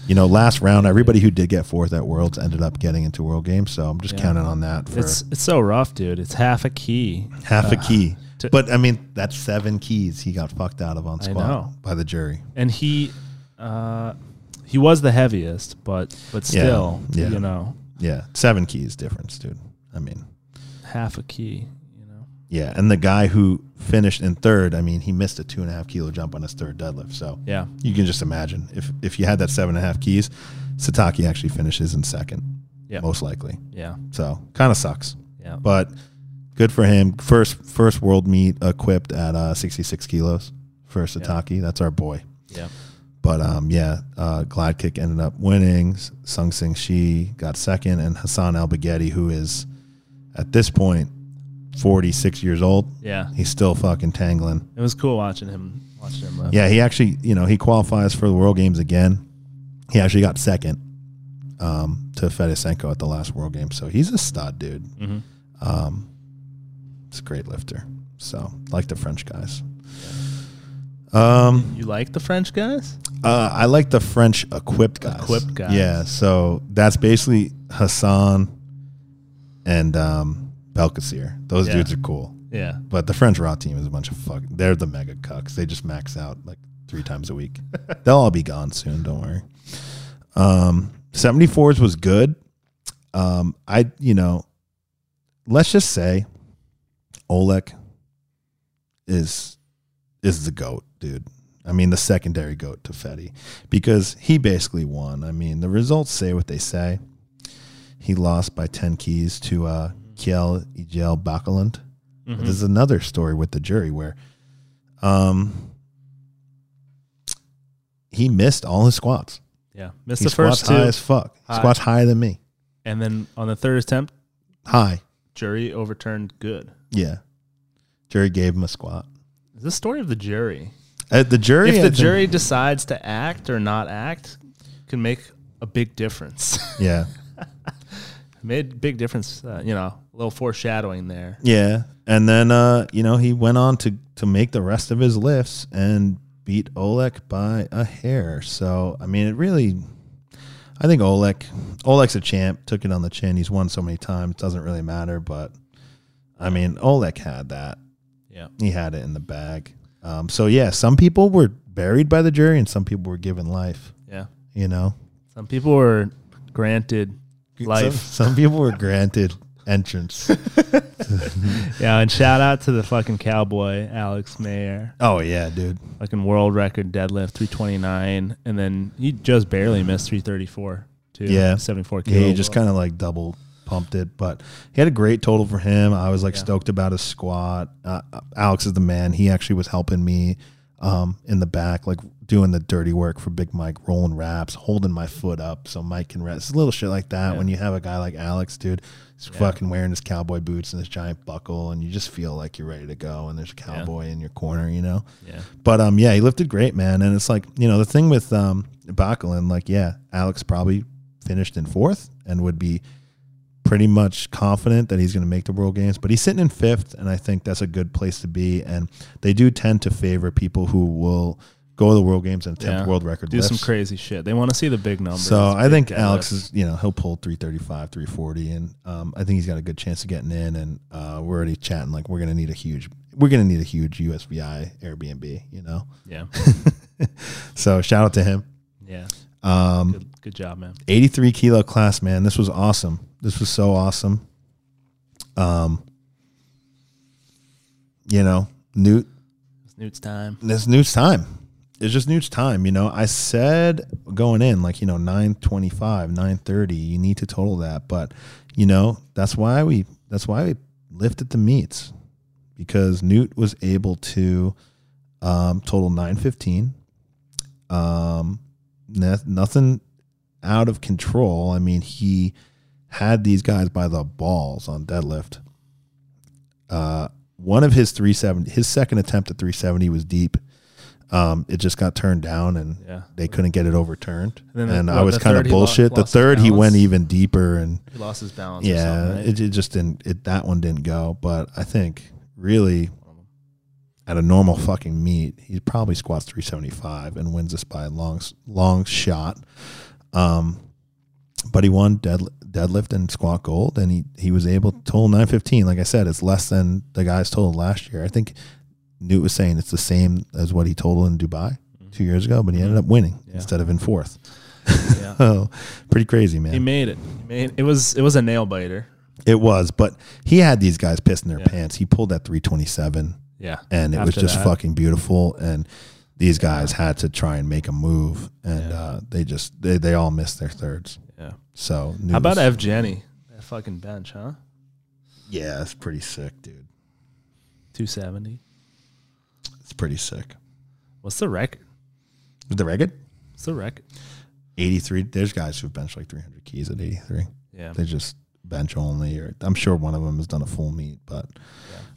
you know, last round everybody who did get fourth at Worlds ended up getting into World Games, so I'm just Yeah. counting on that for It's it's so rough, dude. It's half a key. half a uh, key. to- but I mean, that's seven keys he got fucked out of on squat by the jury. and he uh he was the heaviest, but but Yeah, still, yeah. you know, Yeah, seven keys difference, dude. I mean, half a key. You know, yeah, and the guy who finished in third, I mean, he missed a two and a half kilo jump on his third deadlift. So yeah, you can just imagine if if you had that seven and a half keys, Sataki actually finishes in second, yeah, most likely. yeah, So kind of sucks, yeah. but good for him. First first world meet equipped at uh, 66 kilos for Sataki. That's our boy. yeah. But um, yeah, uh, Glad Kick ended up winning. Sung Sing Shi got second, and Hassan El Belghiti, who is at this point 46 years old. Yeah, He's still fucking tangling. it was cool watching him. Watching him. Live. Yeah, he actually, you know, he qualifies for the World Games again. He actually got second um, to Fedosenko at the last World Games. So he's a stud, dude. Mhm. Um, it's a great lifter. So like the French guys. Um, You like the French guys? uh, I like the French equipped guys. Equipped guys. Yeah. So that's basically Hassan and um, Belkacir. Those Yeah. dudes are cool. Yeah. But the French raw team is a bunch of fuck. They're the mega cucks. They just max out like three times a week. They'll all be gone soon. Don't worry. Um, 74s was good. Um, I you know, let's just say, Oleg is is the goat, dude. I mean, the secondary goat to Fetty because he basically won. I mean, the results say what they say. He lost by 10 keys to uh, Kjell Egil Bakkelund. Mhm. There's another story with the jury where um, he missed all his squats. Yeah. Missed He the first two, high as fuck. High. squats higher than me. and then on the third attempt, High. jury overturned good. Yeah. Jury gave him a squat. Is this story of the jury? Uh, the jury. if the jury decides to act or not act, can make a big difference. Yeah. Made big difference. Uh, you know, a little foreshadowing there. Yeah. And then uh, you know, he went on to to make the rest of his lifts and beat Oleg by a hair. So I mean it really I think Oleg Oleg's a champ, took it on the chin. He's won so many times, doesn't really matter, but I mean Oleg had that. Yeah. He had it in the bag. Um, so yeah, some people were buried by the jury and some people were given life, Yeah. you know. Some people were granted life. Some, some people were granted entrance. Yeah, and shout out to the fucking cowboy Alex Mayer, Oh yeah, dude. fucking world record deadlift 329, and then he just barely missed 334 too. Yeah. 74 Yeah, kilo. he just kind of like double pumped it, but he had a great total for him. I was like Yeah. stoked about his squat. Uh, Alex is the man. He actually was helping me um, in the back, like doing the dirty work for Big Mike, rolling wraps, holding my foot up so Mike can rest. Little shit like that. Yeah. When you have a guy like Alex, dude, he's Yeah. fucking wearing his cowboy boots and his giant buckle, and you just feel like you're ready to go. And there's a cowboy in your corner, you know. yeah. But um, yeah, he lifted great, man. And it's like you know the thing with um Bakkelund, like yeah, Alex probably finished in fourth and would be pretty much confident that he's going to make the World Games. But he's sitting in fifth, and I think that's a good place to be. And they do tend to favor people who will go to the World Games and attempt Yeah. world record Do some crazy shit. They want to see the big numbers. So I think. Alex is, you know, he'll pull 335, 340, and um, I think he's got a good chance of getting in. And uh, we're already chatting like we're going to need a huge, we're going to need a huge USVI Airbnb, you know. Yeah. So shout out to him. Yeah. Um, Good, good job, man. 83 kilo class, man. This was awesome. This was so awesome. Um, you know, Newt, It's Newt's time. this Newt's time. It's just Newt's time. You know, I said going in like, you know, 925, 930, you need to total that. But, you know, that's why we, that's why we lifted the meets because Newt was able to um, total 915. Um, no- nothing out of control. I mean, he had these guys by the balls on deadlift. Uh, one of his 370, his second attempt at 370 was deep. Um, it just got turned down and Yeah. they couldn't get it overturned. And And, the- I was kind of bullshit. the lost his third, he went even deeper and He lost his balance. yeah, right? it, it just didn't. It that one didn't go. But I think really at a normal fucking meet, he probably squats 375 and wins this by a long long shot. Um, but he won dead, deadlift and squat gold, and he he was able to total 915. Like I said, it's less than the guys totaled last year. I think Newt was saying it's the same as what he totaled in Dubai two years ago, but he ended up winning Yeah. instead of in fourth. yeah. Oh, pretty crazy, man. He made it. He made it was it was a nail biter. It was, but he had these guys pissing their Yeah. pants. He pulled that 327, Yeah. and it was just that. fucking beautiful. And these guys had to try and make a move, and Yeah. uh, they just they, they all missed their thirds. Yeah. So How about news- Evgeny? That fucking bench, huh? yeah, it's pretty sick, dude. 270. It's pretty sick. What's the record? The record What's the record? 83. There's guys who've benched like 300 keys at 83. Yeah. They just bench only, or I'm sure one of them has done a full meet, but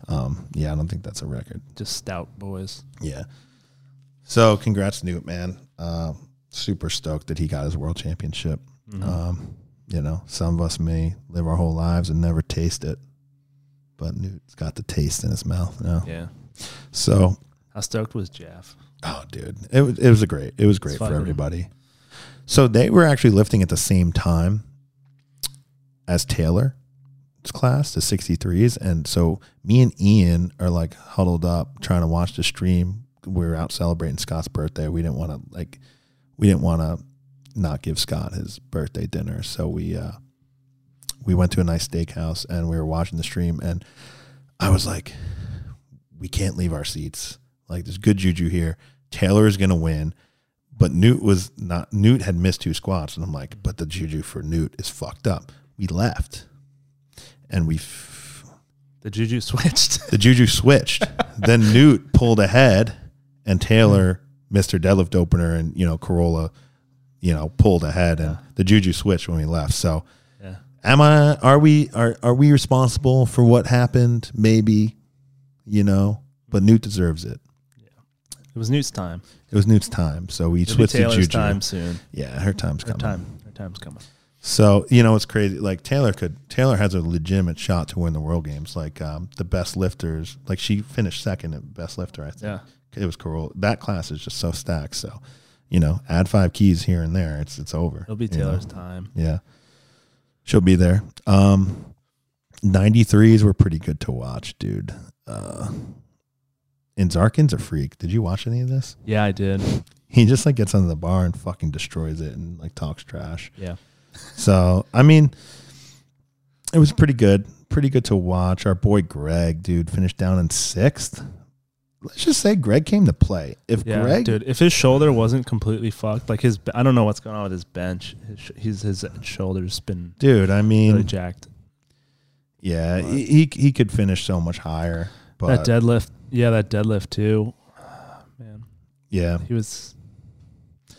um, yeah, I don't think that's a record. Just stout boys. Yeah. So congrats, Newt, man. Uh, super stoked that he got his world championship. Mhm. Um, you know, some of us may live our whole lives and never taste it, but Newt's got the taste in his mouth now. yeah. So, How stoked was Jeff? oh, dude, it was it was a great. It was great for everybody. So they were actually lifting at the same time as Taylor's class, the 63s, and so me and Ian are like huddled up trying to watch the stream. We were out celebrating Scott's birthday. We didn't want to like, we didn't want to not give Scott his birthday dinner, so we uh we went to a nice steakhouse and we were watching the stream, and I was like, we can't leave our seats. Like, there's good juju here. Taylor is gonna win. But Newt was not. Newt had missed two squats, and I'm like, but the juju for Newt is fucked up. We left, and we f- The juju switched. the juju switched. then Newt pulled ahead, and Taylor missed her deadlift opener, and you know Carola, you know pulled ahead, and Yeah. the juju switched when we left. So, yeah. am I? Are we? Are are we responsible for what happened? Maybe, you know. But Newt deserves it. Yeah. It was Newt's time. It was Newt's time, so we It'll switched to juju. time soon. Yeah, her time's Her coming. time. Her time's coming. So you know it's crazy. Like Taylor could Taylor has a legitimate shot to win the world games. Like um, the best lifters, like she finished second at best lifter. I think Yeah. it was cool. That class is just so stacked. So you know, add five keys here and there, it's it's over. It'll be you know? Taylor's time. Yeah, she'll be there. Um, ninety threes were pretty good to watch, dude. Uh, and Zarkin's a freak. Did you watch any of this? Yeah, I did. He just like gets under the bar and fucking destroys it and like talks trash. Yeah. So I mean, it was pretty good, pretty good to watch. Our boy Greg, dude, finished down in sixth. Let's just say Greg came to play. If Yeah, Greg, dude. If his shoulder wasn't completely fucked, like his, I don't know what's going on with his bench. His, his, his shoulder's been dude, I mean, really jacked. yeah, he, he he could finish so much higher, but that deadlift, yeah, that deadlift too. Ah, man, yeah, he was.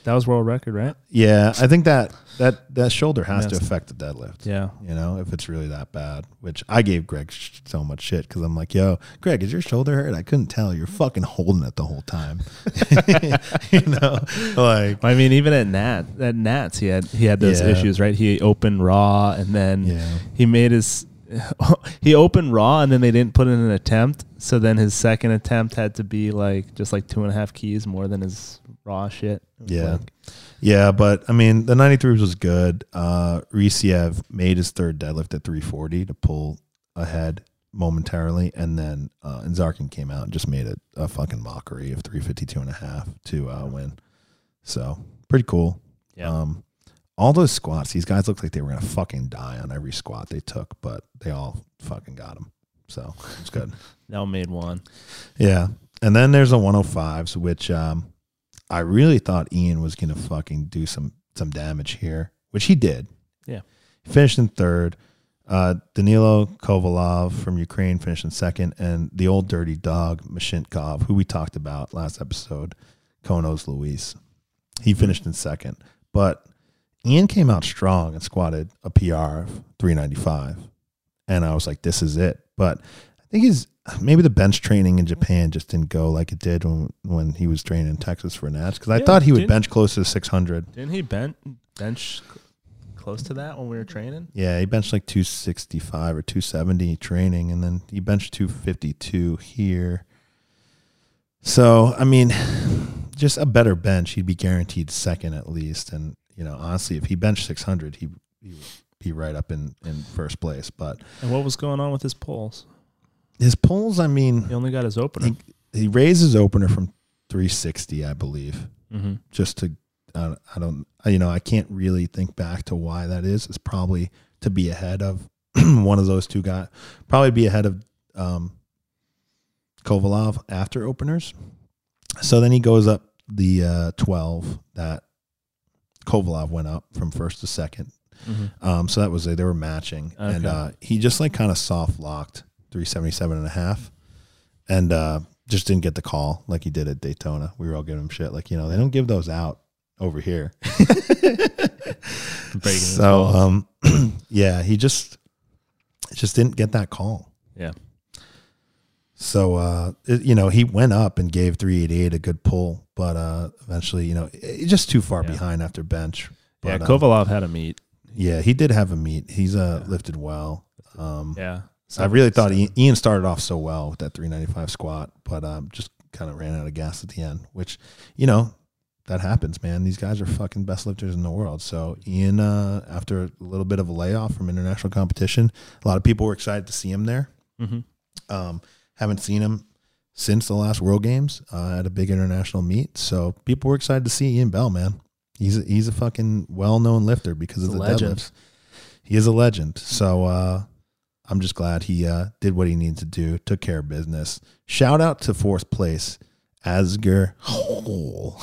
That was world record, right? yeah, I think that that that shoulder has to affect the deadlift. Yeah. You know, if it's really that bad, which I gave Greg sh- so much shit because I'm like, yo, Greg, is your shoulder hurt? I couldn't tell. You're fucking holding it the whole time. you know, like, I mean, even at Nat, at Nats, he had he had those Yeah. issues, right? He opened raw, and then yeah, he made his he opened raw, and then they didn't put in an attempt. So then his second attempt had to be like just like two and a half keys more than his raw shit. Yeah. like- yeah. But I mean, the 93 was good. Uh, Risiev made his third deadlift at 340 to pull ahead momentarily. And then uh, and Zarkin came out and just made it a fucking mockery of 352 and a half to uh, win. So pretty cool. yeah. Um, all those squats, these guys looked like they were gonna fucking die on every squat they took, but they all fucking got them. So it's good. Now made one. yeah, and then there's a 105s, which um, I really thought Ian was gonna fucking do some some damage here, which he did. Yeah. he finished in third. Uh, Danilo Kovalov from Ukraine finished in second, and the old dirty dog Mashinkov, who we talked about last episode, Konos Luis, he finished in second. But Ian came out strong and squatted a PR of 395. And I was like, this is it. But I think he's maybe the bench training in Japan just didn't go like it did when when he was training in Texas for Nats. Because I Yeah, thought he would bench close to 600. Didn't he bench bench close to that when we were training? Yeah, he benched like 265 or 270 training, and then he benched 252 here. So, I mean, just a better bench, he'd be guaranteed second at least. And, you know, honestly, if he benched 600, he, he would be right up in, in first place. But And what was going on with his pulls? his pulls, I mean, He only got his opener. he, he raised his opener from 360, I believe, mm-hmm. just to, uh, I don't, you know, I can't really think back to why that is. It's probably to be ahead of one of those two guys, probably be ahead of um, Kovalov after openers. So then he goes up the uh, 12 that Kovalov went up from first to second. Mm-hmm. Um, so that was they were matching, and uh, he just like kind of soft locked 377 and a half, and uh, just didn't get the call like he did at Daytona. We were all giving him shit, like you know they don't give those out over here. So um, yeah, he just just didn't get that call. Yeah. So uh, it, you know, he went up and gave 388 a good pull, but uh, eventually, you know, it, just too far Yeah. behind after bench. Yeah, But, uh, Kovalov had a meet. yeah, he did have a meet. He's uh, lifted well. Um, Yeah. I really thought Seven. Ian, Ian started off so well with that 395 squat, but um, just kind of ran out of gas at the end, which, you know, that happens, man. These guys are fucking best lifters in the world. So Ian, uh, after a little bit of a layoff from international competition, a lot of people were excited to see him there. Mhm. Um, haven't seen him since the last World Games uh, at a big international meet. So people were excited to see Ian Bell, man. He's a, he's a fucking well known lifter because He's of the legend. deadlifts. He is a legend. So uh, I'm just glad he uh, did what he needed to do, took care of business. Shout out to fourth place, Asger Hole.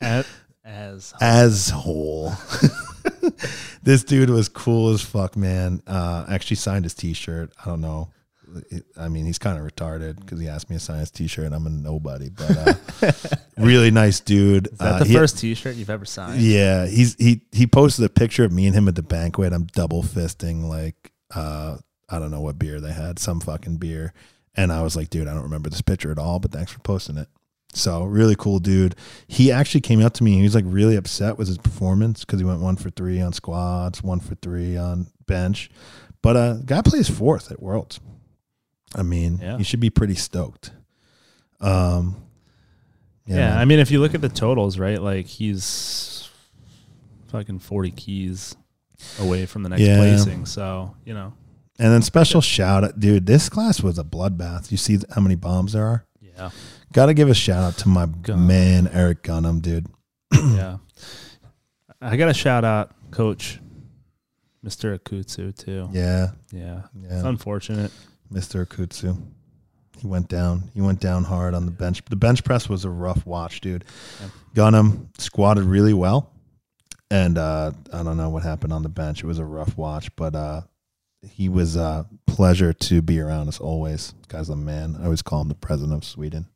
at As, as Asshole. this dude was cool as fuck, man. Uh, actually signed his T-shirt. I don't know. I mean, he's kind of retarded because he asked me to sign his T-shirt. and I'm a nobody, but uh, really nice dude. is that Uh, the he- first T-shirt you've ever signed? Yeah, he's he he posted a picture of me and him at the banquet. I'm double fisting like uh I don't know what beer they had, some fucking beer. And I was like, dude, I don't remember this picture at all, but thanks for posting it. So really cool dude. He actually came up to me. and He was like really upset with his performance because he went one for three on squads, one for three on bench. But uh, guy plays fourth at Worlds. I mean, Yeah. he should be pretty stoked. Um, Yeah, man. I mean, if you look at the totals, right? Like he's fucking forty keys away from the next Yeah. placing. So you know, And then special shout out, dude. This class was a bloodbath. You see how many bombs there are. yeah, Got to give a shout out to my man Eric Gunham, dude. yeah. I got to shout out Coach Mister Akutsu too. Yeah, Yeah, it's yeah. unfortunate. Mr. Akutsu. He went down. He went down hard on the bench. The bench press was a rough watch, dude. Yeah. Gunham squatted really well, and uh, I don't know what happened on the bench. It was a rough watch, but uh, he was a pleasure to be around as always. Guy's a man. I always call him the president of Sweden.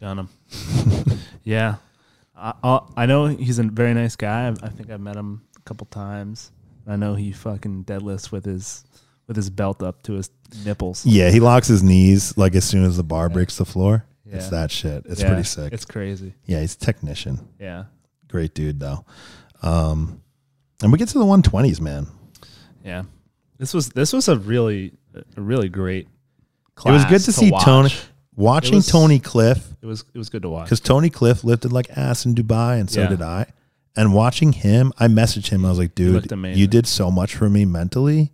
Got yeah, I, I I know he's a very nice guy. I, I think I've met him a couple times. I know he fucking deadlifts with his with his belt up to his nipples. Yeah, he locks his knees like as soon as the bar breaks the floor. It's that shit. It's Yeah, pretty sick. It's crazy. yeah, he's a technician. Yeah, Great dude though. Um, and we get to the 120s, man. yeah. This was this was a really a really great. It was good to see watch. Tony watching was- Tony Cliff It was it was good to watch. because Tony Cliff lifted like ass in Dubai, and so Yeah. did I. And watching him, I messaged him. I was like, "Dude, you did so much for me mentally Yeah,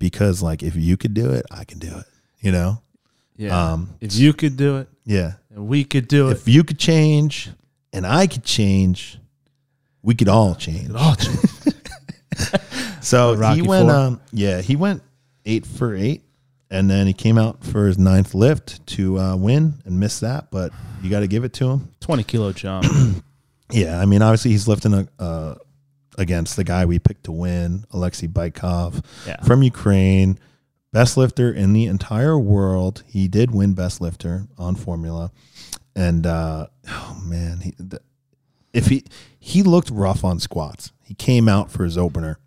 because, like, if you could do it, I can do it." You know? yeah. Um, if you could do it, yeah. and we could do it. If you could change, and I could change, we could all change. Oh, So Rocky he went, Four. um, yeah, he went eight for eight, and then he came out for his ninth lift to uh, win and miss that. But you got to give it to him. Twenty kilo jump. Yeah, I mean, obviously he's lifting a, uh, against the guy we picked to win, Alexei Baikov Yeah, from Ukraine, best lifter in the entire world. He did win best lifter on formula, and uh, oh man, he, the, if he he looked rough on squats. He came out for his opener,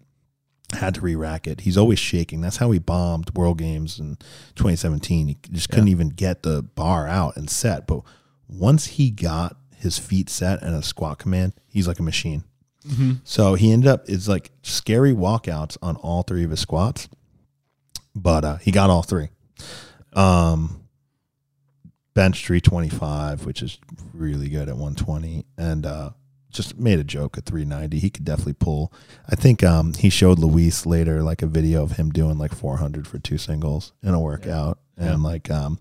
had to re-rack it. He's always shaking. That's how he bombed World Games in 2017. He just couldn't even get the bar out and set. But once he got his feet set and a squat command, he's like a machine. So he ended up it's like scary walkouts on all three of his squats, but uh, he got all three. Um, bench three twenty five, which is really good at one twenty, and uh, just made a joke at three ninety. He could definitely pull. I think um, he showed Luis later like a video of him doing like four hundred for two singles in a workout, and like um,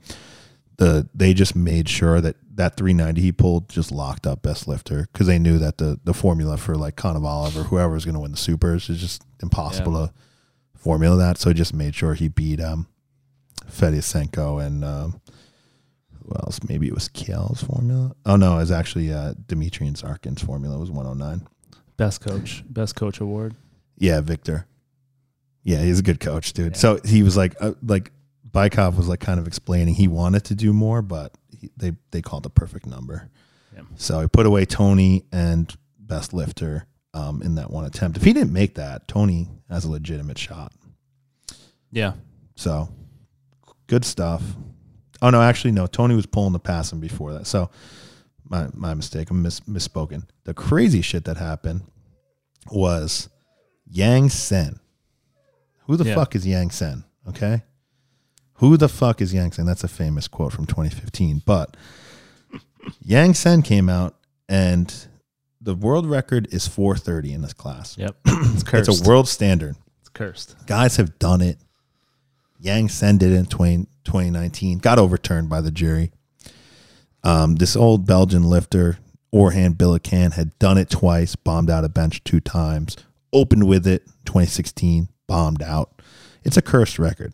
the they just made sure that that 390 he pulled just locked up best lifter because they knew that the the formula for like Konovalov or whoever was going to win the supers is just impossible to formula that. So he just made sure he beat um Fedosenko and um, who else? Maybe it was Kjell's formula. Oh no, it was actually uh, Dimitri and formula was 109. best coach, best coach award. Yeah, Victor. Yeah, he's a good coach, dude. Yeah. So he was like, uh, like Bykov was like kind of explaining he wanted to do more, but he, they they called the perfect number. Yeah. So he put away Tony and best lifter um, in that one attempt. If he didn't make that, Tony has a legitimate shot. Yeah. So good stuff. Oh no, actually no. Tony was pulling the pass him before that. So my my mistake. I'm mis- misspoken. The crazy shit that happened was Yang Sen. Who the Yeah. fuck is Yang Sen? Okay. Who the fuck is Yang Sen? That's a famous quote from 2015. But Yang Sen came out and the world record is 430 in this class. Yep. It's cursed. It's a world standard. It's cursed. Guys have done it. Yang Sen did it in 20, 2019, got overturned by the jury. Um, this old Belgian lifter, Orhan Bilican, had done it twice, bombed out a bench two times, opened with it 2016, bombed out. It's a cursed record.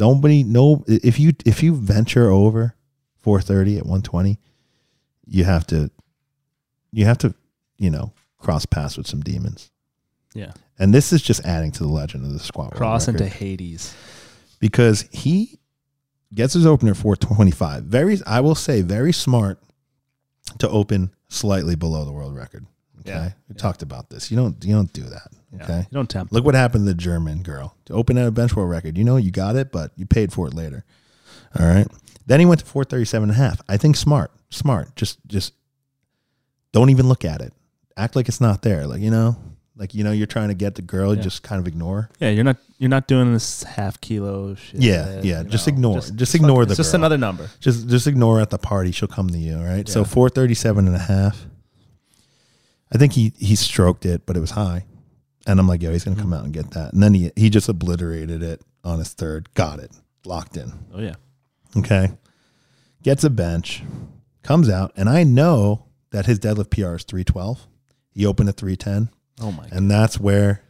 Nobody, no, if you if you venture over 430 at 120, you have to, you have to, you know, cross paths with some demons. Yeah. And this is just adding to the legend of the squat. Cross into Hades. because he gets his opener for 25. Very, I will say, very smart to open slightly below the world record. Okay, Yeah. we talked about this. You don't, you don't do that. Yeah. Okay, You don't tempt. look what happened to the German girl to open a bench world record. You know, you got it, but you paid for it later. All right. Then he went to 437 and a half. I think smart, smart. Just, just don't even look at it. Act like it's not there. Like, you know, like, you know, you're trying to get the girl, you Yeah. just kind of ignore. Yeah, you're not you're not doing this half kilo shit. Yeah, yeah, just know, ignore- just ignore fuck- the It's just girl. another number. just just ignore her at the party she'll come to you all right so Yeah. 437 and a half i think he he stroked it but it was high and i'm like yo he's gonna Mm-hmm. come out and get that and then he he just obliterated it on his third got it locked in Oh yeah. okay gets a bench comes out and i know that his deadlift pr is 312 he opened at 310 Oh my. God. and that's where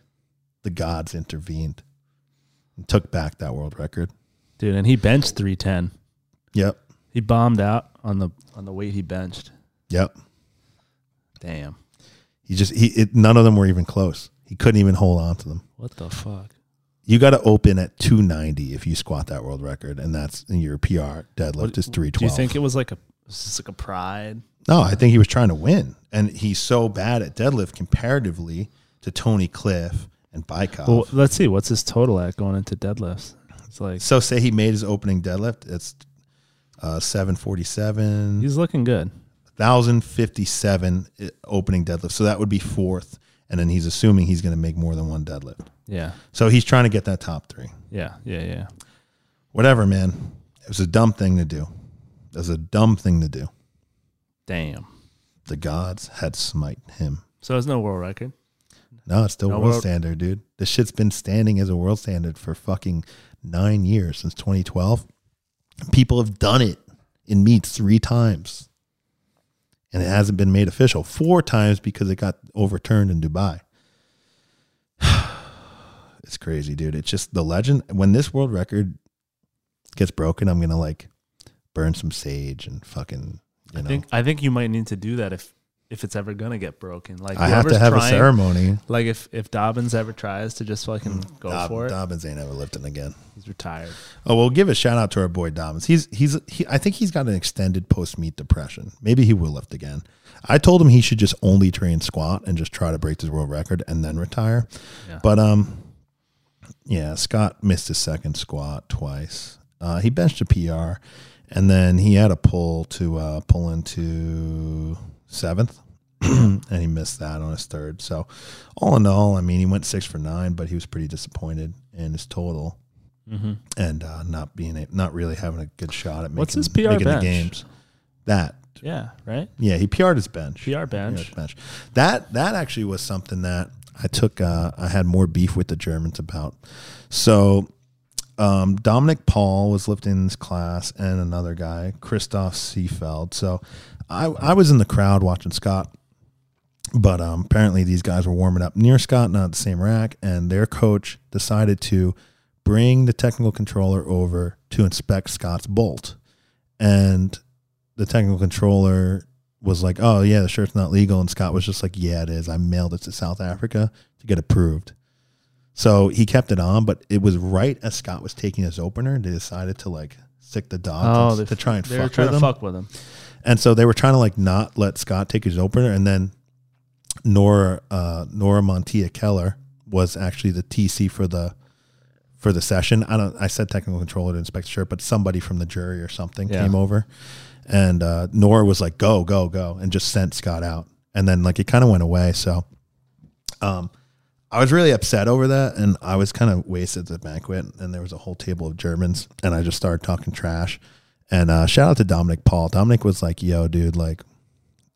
the gods intervened and took back that world record Dude, and he benched 310. yep He bombed out on the on the weight he benched. yep Damn. He just he it, none of them were even close. He couldn't even hold on to them. What the fuck? You got to open at 290 if you squat that world record, and that's in your PR deadlift What- is 312. Do you think it was like a was this like a pride? no, I think he was trying to win, and he's so bad at deadlift comparatively to Tony Cliff and Bykov. Well, let's see. What's his total at going into deadlifts? It's like so say he made his opening deadlift, it's uh, 747, he's looking good. 1057 eh, opening deadlift. So that would be fourth, and then he's assuming he's going to make more than one deadlift. Yeah. So he's trying to get that top three. Yeah. Yeah. Yeah. whatever, man. It was a dumb thing to do. It was a dumb thing to do. Damn. The gods had smite him. So there's no world record. No, it's still No, world well- standard, dude. This shit's been standing as a world standard for fucking nine years since 2012. People have done it in meets three times, and it hasn't been made official. Four times because it got overturned in Dubai. it's crazy, dude. It's just the legend. When this world record gets broken, I'm gonna like burn some sage and fucking. You I know, think I think you might need to do that if if it's ever gonna get broken. Like I have to have a ceremony. Like if if Dobbins ever tries to just fucking go Dob- for it, Dobbins ain't ever lifting again. he's retired. Oh, well, give a shout out to our boy Dobbins. He's he's he, I think he's got an extended post meet depression. Maybe he will lift again. I told him he should just only train squat and just try to break his world record and then retire. Yeah. But um, yeah, Scott missed his second squat twice. Uh, he benched a PR, and then he had a pull to uh, pull into seventh, and he missed that on his third. So, all in all, I mean, he went six for nine, but he was pretty disappointed in his total Mm-hmm. and uh, not being a, not really having a good shot at making, What's his PR making the games. That Yeah. Right. yeah, he PR'd his bench. PR bench. his bench. That that actually was something that I took. Uh, I had more beef with the Germans about. So um, Dominic Paul was lifting this class, and another guy, Christoph Seefeld. So I I was in the crowd watching Scott. But um, apparently these guys were warming up near Scott, not the same rack, and their coach decided to bring the technical controller over to inspect Scott's bolt. And the technical controller was like, "Oh yeah, the shirt's not legal," and Scott was just like, "Yeah, it is. I mailed it to South Africa to get approved." So he kept it on, but it was right as Scott was taking his opener, they decided to like stick the dog Oh, to, to try and fuck with him. fuck with him. And so they were trying to like not let Scott take his opener, and then Nora uh, Nora Montia Keller was actually the TC for the for the session. I don't. I said technical controller to inspect the shirt, but somebody from the jury or something Yeah. came over, and uh, Nora was like, "Go, go, go," and just sent Scott out. And then like it kind of went away. So, um, I was really upset over that, and I was kind of wasted at the banquet. And there was a whole table of Germans, and I just started talking trash. And uh, shout out to Dominic Paul. Dominic was like, "Yo, dude, like,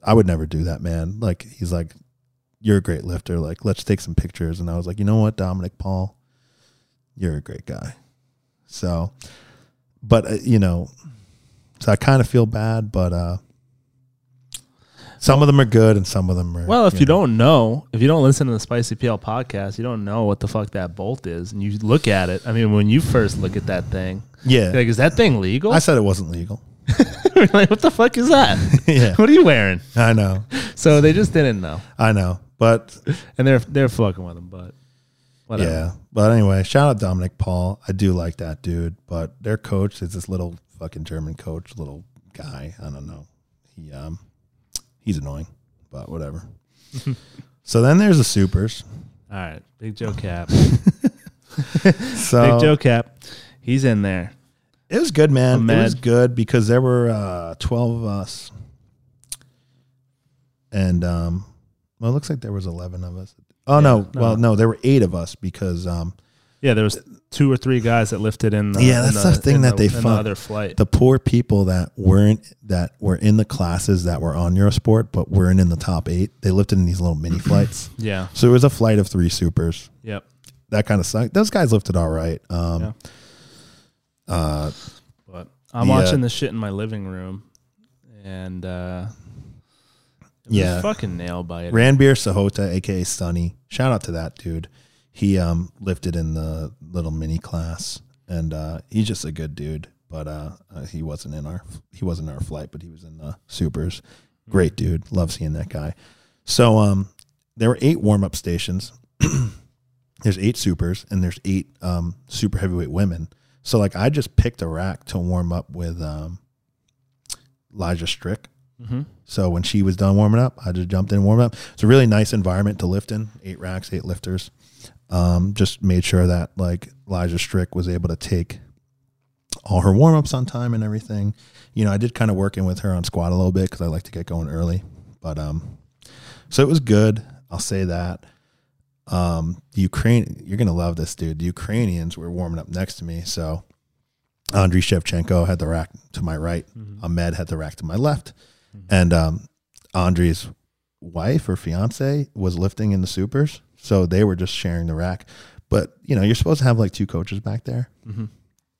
I would never do that, man." Like, he's like, "You're a great lifter. Like, let's take some pictures." And I was like, "You know what, Dominic Paul, you're a great guy." So, but uh, you know, so I kind of feel bad, but uh, some of them are good and some of them are. Well, if you know. don't know, if you don't listen to the Spicy PL podcast, you don't know what the fuck that bolt is, and you look at it. I mean, when you first look at that thing, yeah, you're like, is that thing legal? I said it wasn't legal. like, what the fuck is that? yeah, what are you wearing? I know, So they just didn't know, I know, but and they're they're fucking with them. But whatever. yeah, but anyway, shout out Dominic Paul. I do like that dude, but their coach is this little fucking German coach, little guy. I don't know. He um, he's annoying, but whatever. so then there's the supers. All right, Big Joe Cap. So Big Joe Cap. He's in there. It was good, man. I'm It was good because there were uh, twelve of us, and um, well, it looks like there was eleven of us. Oh no, no. well no, there were eight of us because um, Yeah, there was two or three guys that lifted in. The, Yeah, that's the thing in that they in the other flight. the poor people that weren't that were in the classes that were on Eurosport but weren't in the top eight, they lifted in these little mini flights. yeah. So it was a flight of three supers. Yep. That kind of sucked. Those guys lifted all right. Um, Yeah. Uh, But I'm The, uh, watching this shit in my living room, and uh, Yeah. fucking nail biter. Ranbir Sahota, aka Sunny. Shout out to that dude. He um lifted in the little mini class, and uh, he's just a good dude. But uh, uh, he wasn't in our he wasn't in our flight, but he was in the supers. Great dude. Love seeing that guy. So um, there were eight warm up stations. there's eight supers, and there's eight um super heavyweight women. So like I just picked a rack to warm up with um, Elijah Strick. hmm So when she was done warming up, I just jumped in and warmed up. It's a really nice environment to lift in. Eight racks, eight lifters. Um, just made sure that like Elijah Strick was able to take all her warm ups on time and everything. You know, I did kind of work in with her on squat a little bit because I like to get going early. But um, so it was good. I'll say that. Um, the Ukraine, you're gonna love this dude. The Ukrainians were warming up next to me, so Andriy Shevchenko had the rack to my right. Ahmed had the rack to my left, and um, Andrey's wife or fiance was lifting in the supers, so they were just sharing the rack. But you know, you're supposed to have like two coaches back there. hmm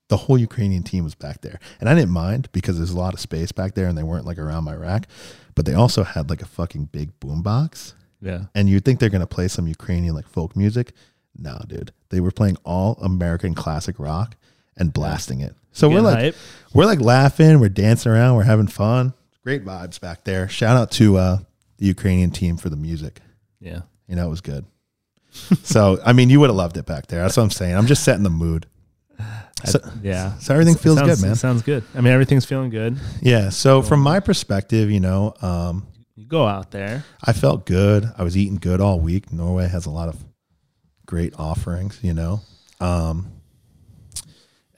The whole Ukrainian team was back there, and I didn't mind because there's a lot of space back there, and they weren't like around my rack. But they also had like a fucking big boom box, Yeah. and you'd think they're gonna play some Ukrainian like folk music. No, dude, they were playing all American classic rock and blasting it. So we're like, hype? we're like laughing, we're dancing around, we're having fun. Great vibes back there. Shout out to uh, the Ukrainian team for the music. Yeah. You know, it was good. so, I mean, you would have loved it back there. That's what I'm saying. I'm just setting the mood. So, Yeah. so everything feels sounds- good, man. Sounds good. I mean, everything's feeling good. Yeah. So, from my perspective, you know, um, You go out there. I felt good. I was eating good all week. Norway has a lot of great offerings, you know. Um,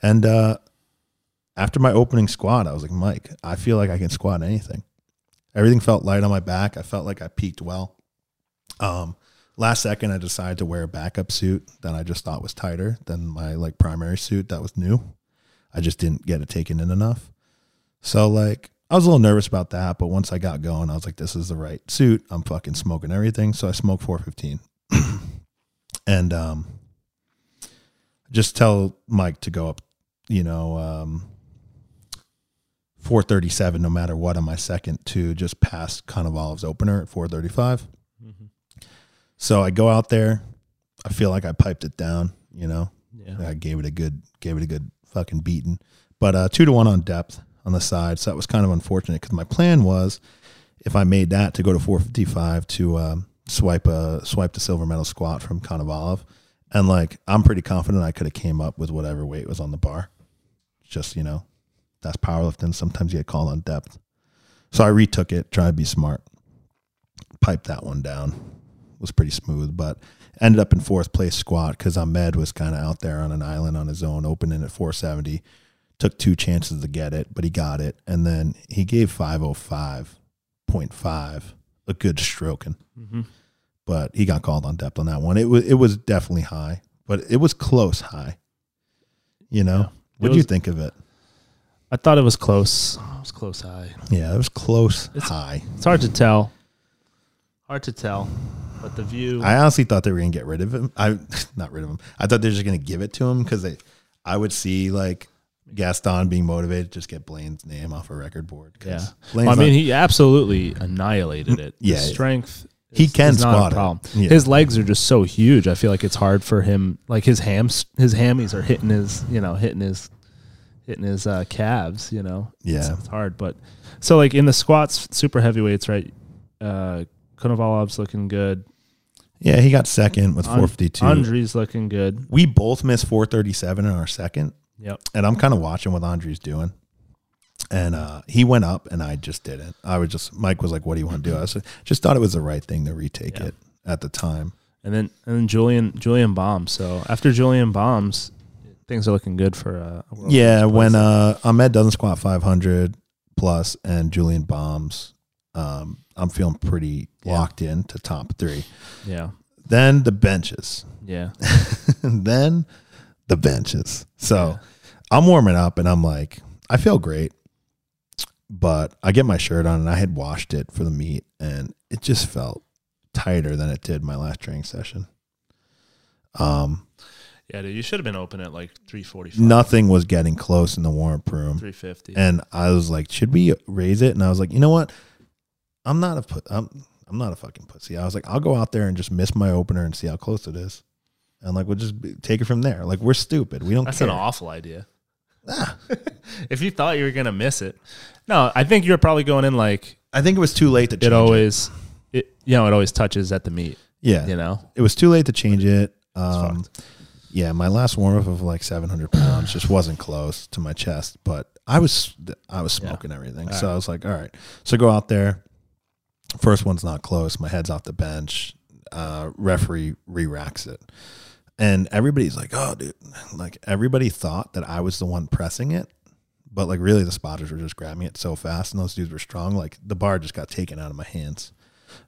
and uh, after my opening squat, I was like, Mike, I feel like I can squat anything. Everything felt light on my back. I felt like I peaked well. Um, last second, I decided to wear a backup suit that I just thought was tighter than my like primary suit that was new. I just didn't get it taken in enough. So like I was a little nervous about that, but once I got going, I was like, this is the right suit. I'm fucking smoking everything. So I smoked 415. and um just tell Mike to go up, you know, um 437 no matter what on my second to just pass Konovalov's opener at 435. So I go out there. I feel like I piped it down, you know. Yeah. I gave it a good gave it a good fucking beating. But uh, two to one on depth on the side, so that was kind of unfortunate because my plan was if I made that to go to 455 to um, swipe a swipe the silver medal squat from Konovalov, and like I'm pretty confident I could have came up with whatever weight was on the bar. Just you know, that's powerlifting. Sometimes you get called on depth, so I retook it, tried to be smart, piped that one down. was pretty smooth, but ended up in fourth place squat because Ahmed was kind of out there on an island on his own, opening at 470. Took two chances to get it, but he got it, and then he gave 505.5 a good stroking, Mm-hmm. but he got called on depth on that one. It was it was definitely high, but it was close high. You know, Yeah. what do you think of it? I thought it was close. It was close high. Yeah, it was close It's- high. It's hard to tell. Hard to tell. But the view. I honestly thought they were gonna get rid of him. I not rid of him. I thought they were just gonna give it to him because they. I would see like Gaston being motivated, just get Blaine's name off a record board. Yeah. Blaine's I mean, not- he absolutely annihilated it. Yeah. His strength. He is- can is not squat a it. problem. Yeah. His legs are just so huge. I feel like it's hard for him. Like his hams, his hammies are hitting his, you know, hitting his, hitting his uh, calves. You know, Yeah. it's, it's hard. But so like in the squats, super heavyweights, right? Uh, Konovalov's looking good. yeah, he got second with 452. Andri's looking good. we both missed 437 in our second, Yep. and I'm kind of watching what Andre's doing. And uh, he went up, and I just didn't. I was just Mike was like, "What do you want to do?" I was, just thought it was the right thing to retake Yeah. it at the time. And then and then Julian Julian bombs. So after Julian bombs, things are looking good for uh, Yeah, when uh, Ahmed doesn't squat 500 plus and Julian bombs, um, I'm feeling pretty Yeah. locked in to top three. yeah Then the benches. yeah then the benches. So. I'm warming up and I'm like, I feel great. But I get my shirt on and I had washed it for the meet and it just felt tighter than it did my last training session. Um, yeah dude you should have been open at like 345 nothing was getting close in the warm up room. 350 And I was like, should we raise it? And I was like, you know what? I'm not a put. I'm I'm not a fucking pussy. I was like, I'll go out there and just miss my opener and see how close it is. And like we'll just take it from there. Like we're stupid. We don't that's care. an awful idea Ah, if you thought you were gonna miss it no i think you're probably going in like I think it was too late to change it it. always it you know it always touches at the meet Yeah, you know it was too late to change it. Um, yeah, my last warm up of like 700 pounds just wasn't close to my chest, but I was I was Yeah. smoking everything. All so right. I was like, all right. So go out there. First one's not close. My head's off the bench. Uh, referee re racks it, and everybody's like, oh, dude, like everybody thought that I was the one pressing it. But like really, the spotters were just grabbing it so fast, and those dudes were strong. Like the bar just got taken out of my hands.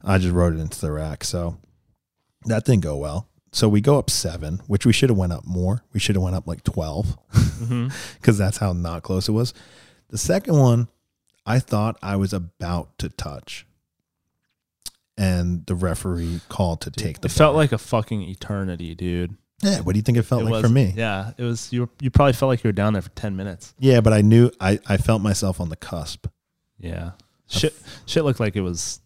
I just rode it into the rack, so that didn't go well. So we go up seven, which we should have went up more. We should have went up like twelve, mm-hmm. because that's how not close it was. The second one, I thought I was about to touch, and the referee called to take the. it felt like a fucking eternity dude yeah. What do you think it felt It like was- for me? yeah it was you were, you probably felt like you were down there for 10 minutes Yeah, but I knew I I felt myself on the cusp. yeah shit shit looked like it was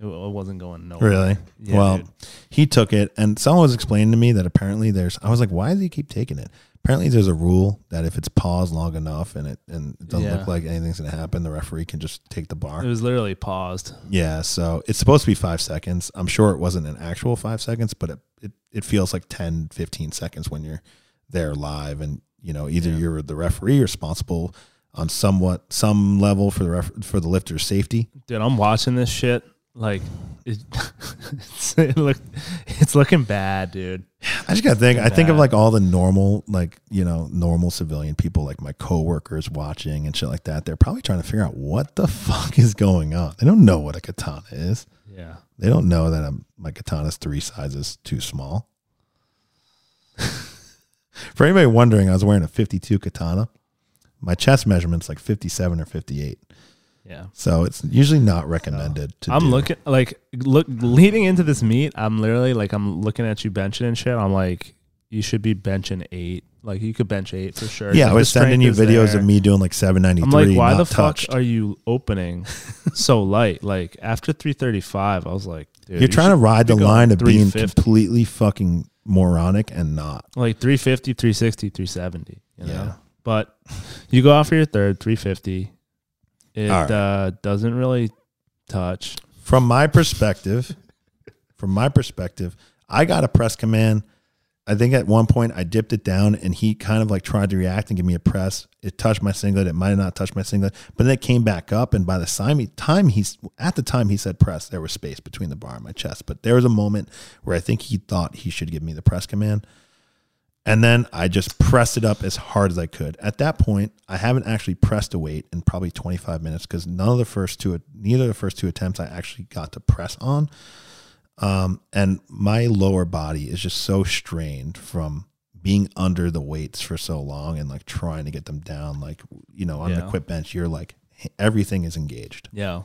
it, it wasn't going nowhere Really? Yeah, well, dude. he took it, and someone was explaining to me that apparently there's. I was like, why does he keep taking it? Apparently, there's a rule that if it's paused long enough and it and it doesn't Yeah. look like anything's gonna happen, the referee can just take the bar. it was literally paused Yeah, so it's supposed to be five seconds. I'm sure it wasn't an actual five seconds, but it, it, it feels like 10, 15 seconds when you're there live. And, you know, either Yeah. you're the referee responsible on somewhat some level for the ref, for the lifter's safety. dude i'm watching this shit like it, it's, it look, it's looking bad dude I just gotta think. I think of like all the normal, like you know, normal civilian people, like my coworkers watching and shit like that. They're probably trying to figure out what the fuck is going on. They don't know what a katana is. yeah They don't know that I'm, my katana's three sizes too small. For anybody wondering, I was wearing a 52 katana. My chest measurement's like 57 or 58. Yeah So it's usually not recommended to I'm do. looking like look leading into this meet. I'm literally like I'm looking at you benching and shit. I'm like, you should be benching eight. Like you could bench eight for sure. Yeah, I was sending you videos there. of me doing like 793. I'm like, why the touched. fuck are you opening so light? Like after 335, I was like, dude, You're trying to ride the line of being completely fucking moronic and not. like 350, 360, 370. You know, Yeah. but you go out for your third 350. It right. uh, doesn't really touch. From my perspective, from my perspective, I got a press command I think at one point I dipped it down and he kind of like tried to react and give me a press. It touched my singlet. It might have not touched my singlet, but then it came back up. And by the time he, time he's at the time he said press, there was space between the bar and my chest. But there was a moment where I think he thought he should give me the press command. And then I just pressed it up as hard as I could. At that point, I haven't actually pressed a weight in probably 25 minutes because none of the first two, neither of the first two attempts I actually got to press on. Um, and my lower body is just so strained from being under the weights for so long and like trying to get them down. Like, you know, on Yeah. the quit bench, you're like, everything is engaged. Yeah. All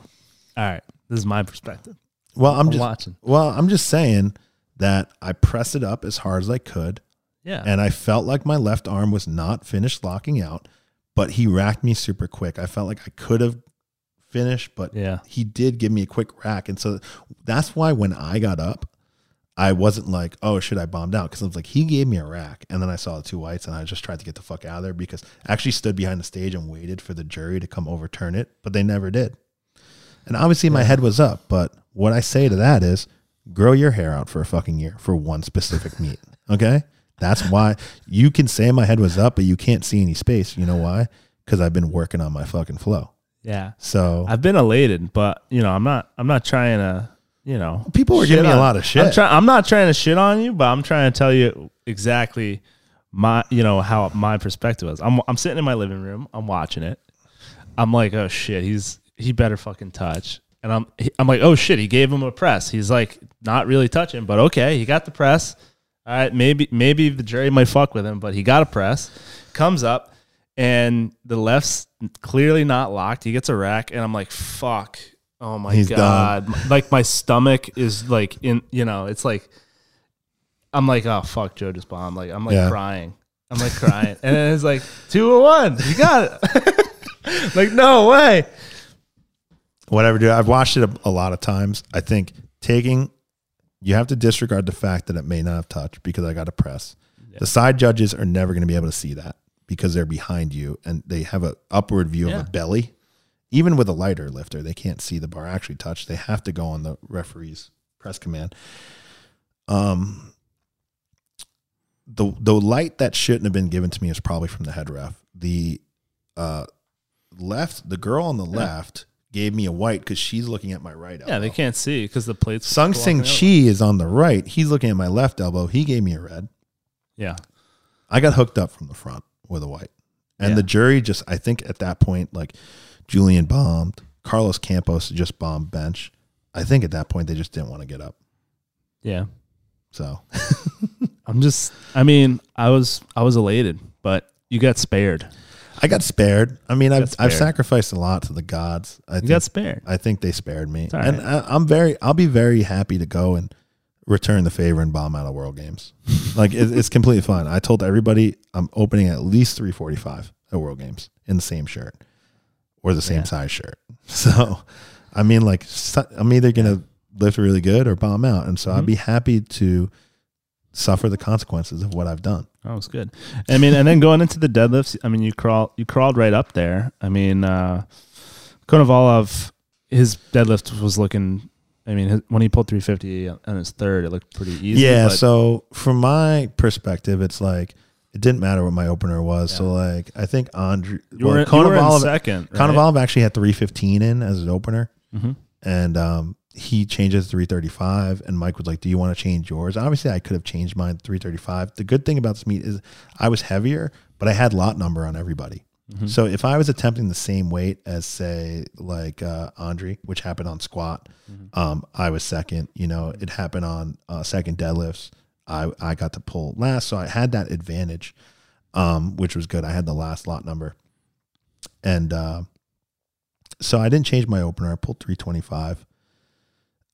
right. This is my perspective. Well, I'm I'm just, watching. well, I'm just saying that I pressed it up as hard as I could. Yeah. and I felt like my left arm was not finished locking out, but he racked me super quick. I felt like I could have finished, but yeah. he did give me a quick rack. And so that's why when I got up, I wasn't like, oh, should I bombed out? Because I was like, he gave me a rack. And then I saw the two whites and I just tried to get the fuck out of there because I actually stood behind the stage and waited for the jury to come overturn it, but they never did. And obviously my head was up. But what I say to that is grow your hair out for a fucking year for one specific meet. Okay. That's why you can say my head was up, but you can't see any space. You know why? Because I've been working on my fucking flow. Yeah. So I've been elated, but you know, I'm not I'm not trying to, you know, people were giving me a lot of shit. I'm trying I'm not trying to shit on you, but I'm trying to tell you exactly my you know how my perspective is. I'm I'm sitting in my living room, I'm watching it. I'm like, "Oh shit, he's he better fucking touch." And I'm I'm like, "Oh shit, he gave him a press." He's like not really touching, but okay, he got the press. All right, maybe maybe the jury might fuck with him, but he got a press. Comes up and the left's clearly not locked. He gets a rack and I'm like, "Fuck." Oh my He's god. Like my stomach is like in, you know, it's like I'm like, "Oh fuck, Joe just bombed." Like I'm like Yeah. crying. I'm like crying. and then it's like 201. You got it. like no way. whatever, dude. I've watched it a, a lot of times. I think taking, you have to disregard the fact that it may not have touched because I got a press. Yeah. The side judges are never going to be able to see that because they're behind you and they have an upward view Yeah. of a belly. Even with a lighter lifter, they can't see the bar actually touch. They have to go on the referee's press command. Um, the the light that shouldn't have been given to me is probably from the head ref. The uh, left, the girl on the left gave me a white because she's looking at my right elbow. Yeah, they can't see because the plates. Sung Sing Chi is on the right. He's looking at my left elbow. He gave me a red. Yeah. I got hooked up from the front with a white. And Yeah. the jury just, I think at that point, like Julian bombed, Carlos Campos just bombed bench. I think at that point they just didn't want to get up. Yeah. So I'm just I mean, I was I was elated, but you got spared. I got spared. I mean, I've, I've sacrificed a lot to the gods. I You think, got spared. I think they spared me. all And I, I'm very, I'll be very happy to go and return the favor and bomb out of World Games. like it, it's completely fine. I told everybody I'm opening at least 345 at World Games in the same shirt or the same Yeah. size shirt. So, I mean, like I'm either gonna lift really good or bomb out, and so I'd Mhm. be happy to suffer the consequences of what I've done. That was good. I mean, and then going into the deadlifts, I mean, you crawl, you crawled right up there. I mean, uh, Konovalov, his deadlift was looking. I mean, his, when he pulled 350 on his third, it looked pretty easy. yeah. So from my perspective, it's like it didn't matter what my opener was. So like I think Andre, you well, were, you were in Konovalov, second. Right? Konovalov actually had 315 in as an opener, Mhm. and um, he changes 335. And Mike was like, "Do you want to change yours?" Obviously, I could have changed mine 335. The good thing about this meet is I was heavier, but I had lot number on everybody. Mhm. So if I was attempting the same weight as say like uh, Andre, which happened on squat, Mhm. um, I was second. You know, it happened on uh, second deadlifts. I I got to pull last, so I had that advantage, um, which was good. I had the last lot number, and uh, so I didn't change my opener. I pulled three twenty five.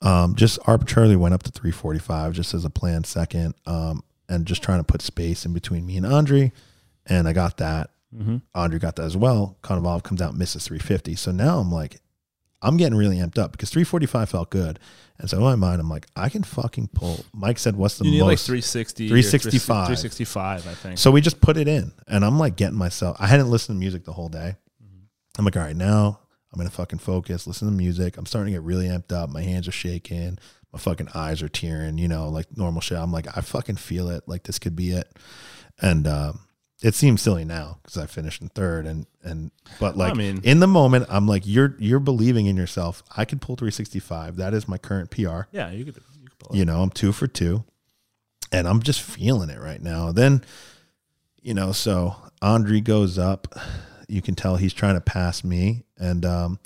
Um, just arbitrarily went up to three forty five, just as a planned second, um, and just trying to put space in between me and Andre, and I got that. Mhm. Andre got that as well. Konovalov comes out misses 350. So now I'm like, I'm getting really amped up because 345 felt good. And so in my mind, I'm like, I can fucking pull. Mike said, What's the You need most? like 360, 365. 365, I think. so we just put it in. And I'm like getting myself, I hadn't listened to music the whole day. I'm like, All right, now I'm going to fucking focus, listen to music. I'm starting to get really amped up. My hands are shaking. my fucking eyes are tearing, you know, like normal shit. I'm like, I fucking feel it. Like this could be it. And um, it seems silly now because I finished in third, and and but like mean- in the moment, I'm like, you're you're believing in yourself. I could pull 365. That is my current PR. Yeah, you could. You could. You know, I'm two for two, and I'm just feeling it right now. Then, you know, so Andre goes up. You can tell he's trying to pass me, and um,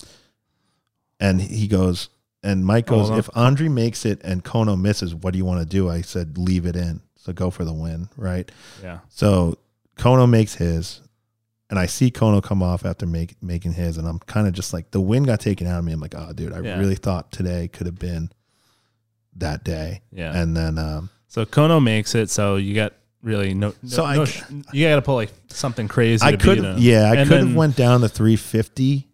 and he goes, and Mike goes, if Andre makes it and Kono misses, what do you want to do? I said, leave it in. So go for the win, right? Yeah. So Kono makes his, and I see Kono come off after make, making his, and I'm kind of just like the wind got taken out of me. I'm like, oh, dude, I Yeah. really thought today could have been that day. Yeah. And then, um, so Kono makes it. So you got really no. no So I- no you got to pull like something crazy. I could, yeah, I And could have went down to 350.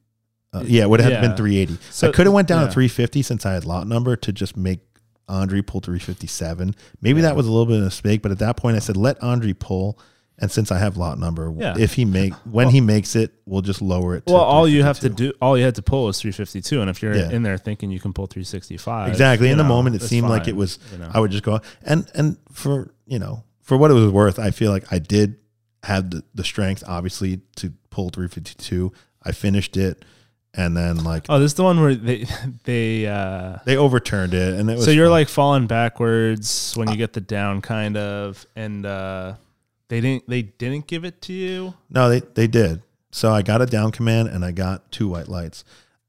Uh, yeah, it would have Yeah. been 380. So- I could have went down yeah. to 350 since I had lot number to just make Andre pull 357. Maybe Yeah. that was a little bit of a mistake, but at that point I said let Andre pull. And since I have lot number, Yeah. if he make when he makes it, we'll just lower it. Well, all you have to do, all you had to pull was 352, and if you're Yeah. in there thinking you can pull 365, Exactly. In the moment, it seemed like it was. you know. I would just go and and for you know for what it was worth, I feel like I did have the, the strength, obviously, to pull 352. I finished it, and then like Oh, this is the one where they they. uh they overturned it, and it was. So you're fun. like falling backwards when you get the down, kind of, and uh they didn't they didn't give it to you. no, they they did. So I got a down command, and I got two white lights.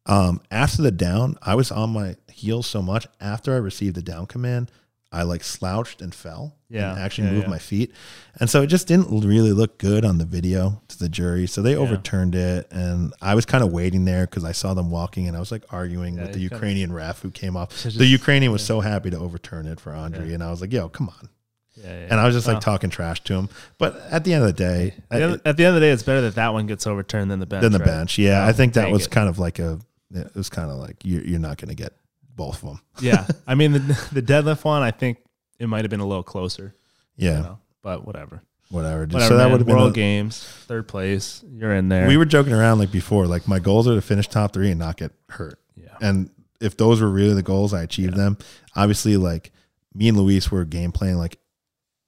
Um, after the down, I was on my heels so much. After I received the down command, I like slouched and fell. Yeah, and actually yeah, moved yeah. my feet, and so it just didn't really look good on the video to the jury. So they overturned it, and I was kind of waiting there because I saw them walking, and I was like arguing Yeah, with the you kinda- Ukrainian ref who came off. So the Ukrainian was so happy to overturn it for Andre, Yeah. and I was like, "Yo, come on!" Yeah, yeah. And I was just like talking trash to him. But at the end of the day, at, the end, at the end of the day, it's better that that one gets overturned than the bench. than the right? bench, yeah, I think that was it. kind of like a. It was kind of like you're you're not going to get both of them. yeah, I mean the the deadlift one, I think it might have been a little closer. Yeah, you know, but whatever. whatever. Whatever. so that would have been World a- Games, third place. You're in there. We were joking around like before. Like my goals are to finish top three and not get hurt. yeah. And if those were really the goals, I achieved them. Obviously, like me and Luis were game playing. Like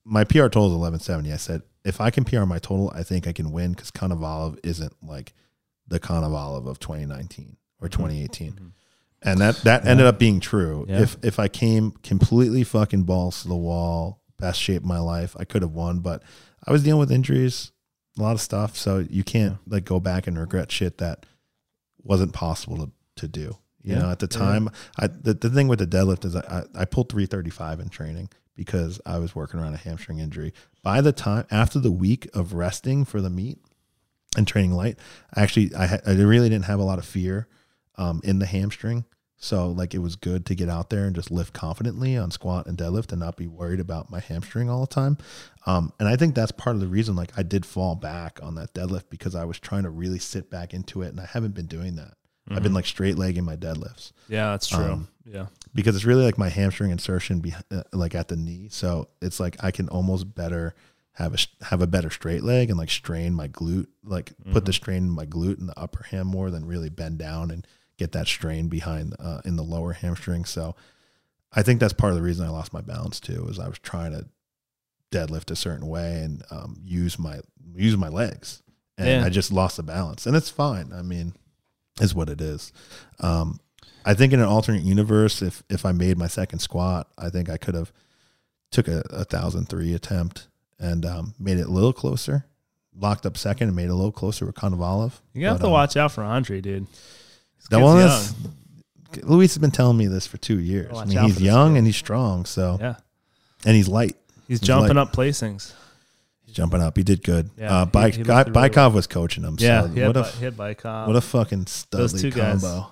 my PR total is eleven seventy. I said if I can PR my total, I think I can win because Konovalov isn't like the Konovalov of twenty nineteen or mm-hmm. twenty eighteen. Mm-hmm. And that that ended up being true. Yeah. If if I came completely fucking balls to the wall, best shape of my life, I could have won. But I was dealing with injuries, a lot of stuff. So you can't like go back and regret shit that wasn't possible to, to do. You Yeah. know, at the Yeah. time, I the, the thing with the deadlift is I, I, I pulled 335 in training because I was working around a hamstring injury. By the time after the week of resting for the meet and training light, I actually I, had, I really didn't have a lot of fear um, in the hamstring. So like it was good to get out there and just lift confidently on squat and deadlift and not be worried about my hamstring all the time. Um, and I think that's part of the reason like I did fall back on that deadlift because I was trying to really sit back into it and I haven't been doing that. I've been like straight legging my deadlifts Yeah, that's true. Um, yeah. because it's really like my hamstring insertion be, uh, like at the knee. So it's like I can almost better have a have a better straight leg and like strain my glute, like put the strain in my glute and the upper ham more than really bend down and get that strain behind uh, in the lower hamstring. So I think that's part of the reason I lost my balance too. Is I was trying to deadlift a certain way and um, use my use my legs, and Yeah. I just lost the balance. And it's fine. I mean, is what it is. Um, I think in an alternate universe, if if I made my second squat, I think I could have took a, a thousand three attempt and um, made it a little closer. Locked up second and made it a little closer with Konovalov. You have But, to um, watch out for Andre, dude. That one is Luis has been telling me this for two years. I mean, out he's this young kid. and he's strong, so Yeah, and he's light. he's jumping up placings. He's jumping up. He did good. Yeah, uh, he- Baik- he looked really well. Was coaching him. Yeah, so he had, what a Bi- he had Bicom. what a fucking Those studly two guys, combo.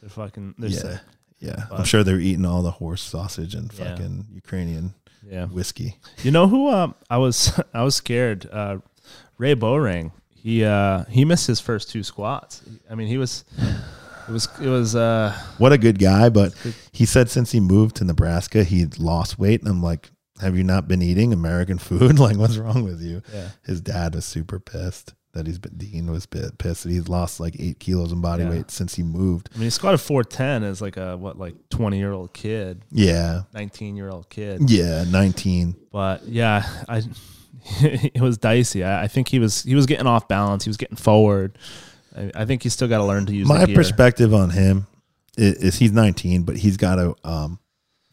They're fucking. They're Yeah, sick. yeah. I'm But- sure they're eating all the horse sausage and Yeah. fucking Ukrainian Yeah. whiskey. You know who? Um, I was I was scared. Uh, Ray Bowring. He uh he missed his first two squats. I mean, he was. It was it was uh What a good guy, but Good. he said since he moved to Nebraska, he lost weight. And I'm like, have you not been eating American food? like, what's wrong with you? yeah His dad was super pissed. that he's been Dean was bit pissed that he's lost like eight kilos in body Yeah. weight since he moved. I mean, he squatted 410 as like a, what, like 20 year old kid, Yeah, 19 year old kid. yeah, nineteen. But yeah, I, it was dicey. I, I think he was, he was getting off balance. He was getting forward. I, I think he's still got to learn to use My the gear. perspective on him is, is he's nineteen, but he's got to um,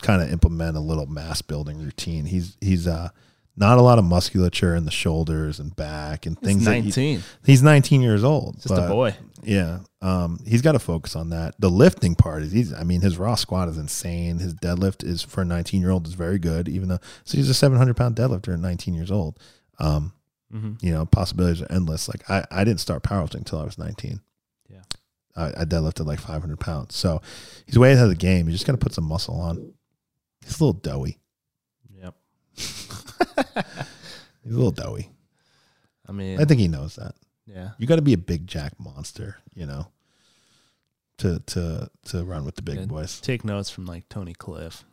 kind of implement a little mass building routine. He's he's uh not a lot of musculature in the shoulders and back and He's things. that he- 19. he's nineteen years old. Just a boy. Yeah. Um, he's got to focus on that. The lifting part is he's I mean, his raw squat is insane. His deadlift is for a 19 year old is very good, even though so he's a 700 pound deadlifter at 19 years old. Um, hmm you know, possibilities are endless. Like I, I didn't start powerlifting until I was 19. Yeah. I, I deadlifted like 500 pounds. So he's way ahead of the game. You just got to put some muscle on. He's a little doughy. Yep. He's a little doughy. I mean, I think he knows that. yeah. You got to be a big jack monster, you know, to to to run with the big Yeah. boys. Take notes from like Tony Cliffe.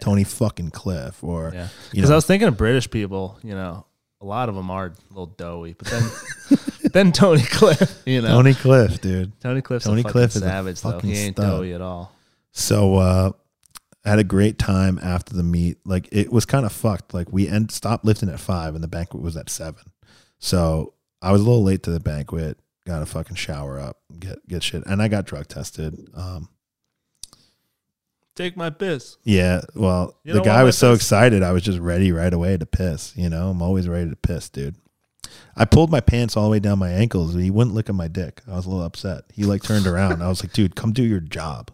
Tony fucking Cliffe, or Because I was thinking of British people, you know, a lot of them are a little doughy, but then then Tony Cliffe, you know, Tony Cliffe, dude. Tony Cliffe's Tony Cliffe is savage though. He ain't stud. doughy at all. So uh I had a great time after the meet. Like it was kind of fucked. Like we end stopped lifting at five and the banquet was at seven. So I was a little late to the banquet. Got to fucking shower up, get get shit, and I got drug tested. Um, Take my piss. yeah, well, You the guy was so piss? excited. I was just ready right away to piss. You know, I'm always ready to piss, dude. I pulled my pants all the way down my ankles. and He wouldn't look at my dick. I was a little upset. He like turned around. I was like, dude, come do your job.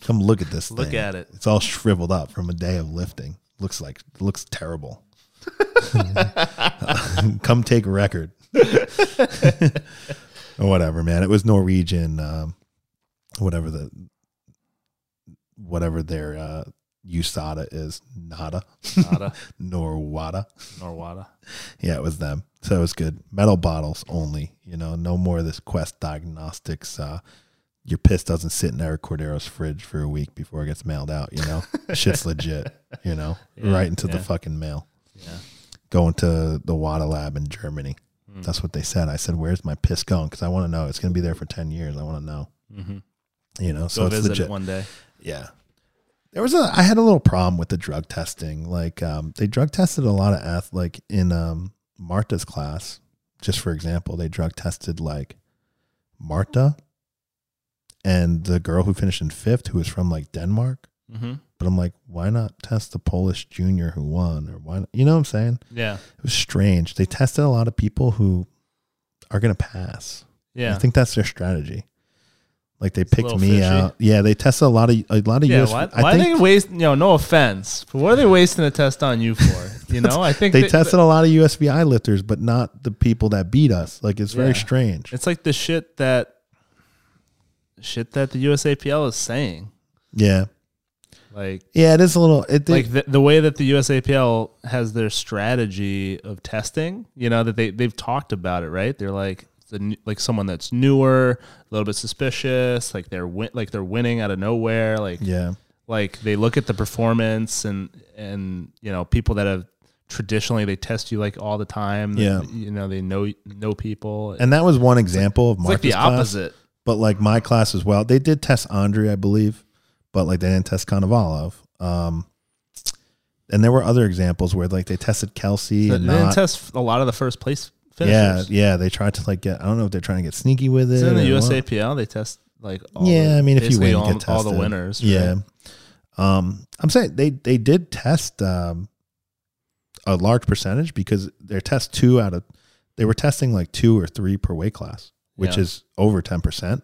Come look at this. Look thing. at it. It's all shriveled up from a day of lifting. Looks like looks terrible. Come take a record. or whatever, man. It was Norwegian, um, whatever the whatever their uh USADA is. Nada. Nada. Norwada. Norwada. Yeah, it was them. So it was good. Metal bottles only. You know, no more of this Quest Diagnostics. Uh, your piss doesn't sit in Eric Cordero's fridge for a week before it gets mailed out. You know, shit's legit. You know, Yeah, right into the fucking mail. Yeah. Going to the WADA lab in Germany. Mm. That's what they said. I said, "Where's my piss going?" Because I want to know. It's going to be there for ten years. I want to know. Mm-hmm. You know, so Go it's visit legit. it one day. Yeah. There was a I had a little problem with the drug testing. Like um they drug tested a lot of ath like in um Marta's class, just for example, they drug tested like Marta and the girl who finished in fifth who was from like Denmark. Mm-hmm. But I'm like, why not test the Polish junior who won? Or why not, you know what I'm saying? Yeah. It was strange. They tested a lot of people who are gonna pass. Yeah. I think that's their strategy. Like they picked me fishy. out. Yeah, they tested a lot of a lot of yeah. US. Why, I why think are they waste? You know, no offense, but what are they wasting a test on you for? You know, I think they that- tested a lot of USVI lifters, but not the people that beat us. Like it's very Yeah. strange. It's like the shit that shit that the USAPL is saying. Yeah, Like yeah, it is a little. It, like the, the way that the USAPL has their strategy of testing, you know, that they they've talked about it, right? They're like the like someone that's newer, a little bit suspicious, like they're win- like they're winning out of nowhere, like yeah, like they look at the performance and and you know people that have traditionally they test you like all the time. Yeah. you know they know know people. and that was one example of it's like Marcus the class, opposite. but like my class as well. They did test Andre, I believe, but like they didn't test Konovalov. Um, and there were other examples where like they tested Kelsey They and didn't not. test a lot of the first place finishers. yeah, they tried to like get. I don't know if they're trying to get sneaky with it. Isn't the or what. USAPL they test like all yeah, the- I mean, if you win, all, get tested. all the winners. Yeah. Um, I'm saying they they did test um a large percentage because they're test two out of they were testing like two or three per weight class, which Yeah. is over ten percent.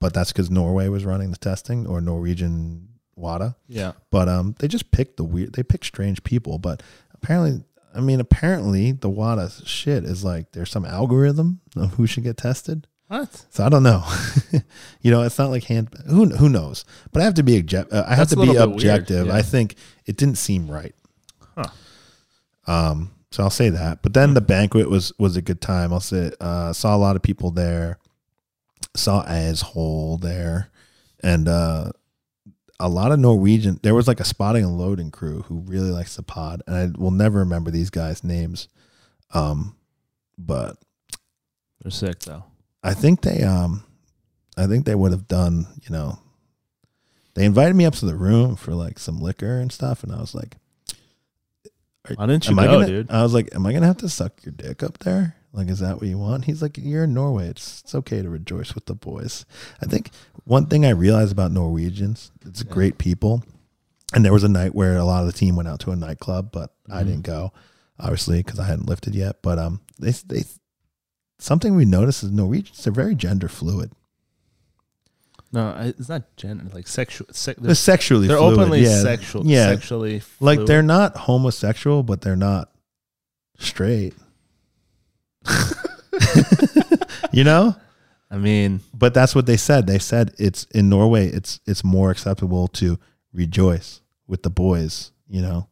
But that's because Norway was running the testing or Norwegian WADA. yeah. But um, they just picked the weird. They picked strange people. But apparently, I mean, apparently the WADA shit is like there's some algorithm of who should get tested. What? So I don't know. you know, it's not like hand. Who who knows? But I have to be object. Uh, I have to be little bit weird, objective. yeah. I think it didn't seem right. Huh. Um. So I'll say that. But then the banquet was was a good time. I'll say uh, saw a lot of people there. Saw as whole there, and uh, a lot of Norwegian. There was like a spotting and loading crew who really likes the pod, and I will never remember these guys' names. Um, but They're sick though. I think they um I think they would have done, you know, they invited me up to the room for like some liquor and stuff and I was like Why didn't you am I go, gonna, dude? I was like, Am I gonna have to suck your dick up there? Like, is that what you want? He's like, You're in Norway. It's it's okay to rejoice with the boys. I think one thing I realized about Norwegians, it's Yeah. great people. And there was a night where a lot of the team went out to a nightclub, but I Mhm. didn't go, obviously, because I hadn't lifted yet. But um, they they something we noticed is Norwegians are very gender fluid. No, it's not gender like sexual. Se- They're they're sexually they're fluid. openly yeah. sexual. Yeah. sexually fluid. Like they're not homosexual, but they're not straight. you know? I mean, But that's what they said. They said it's in Norway it's it's more acceptable to rejoice with the boys, you know.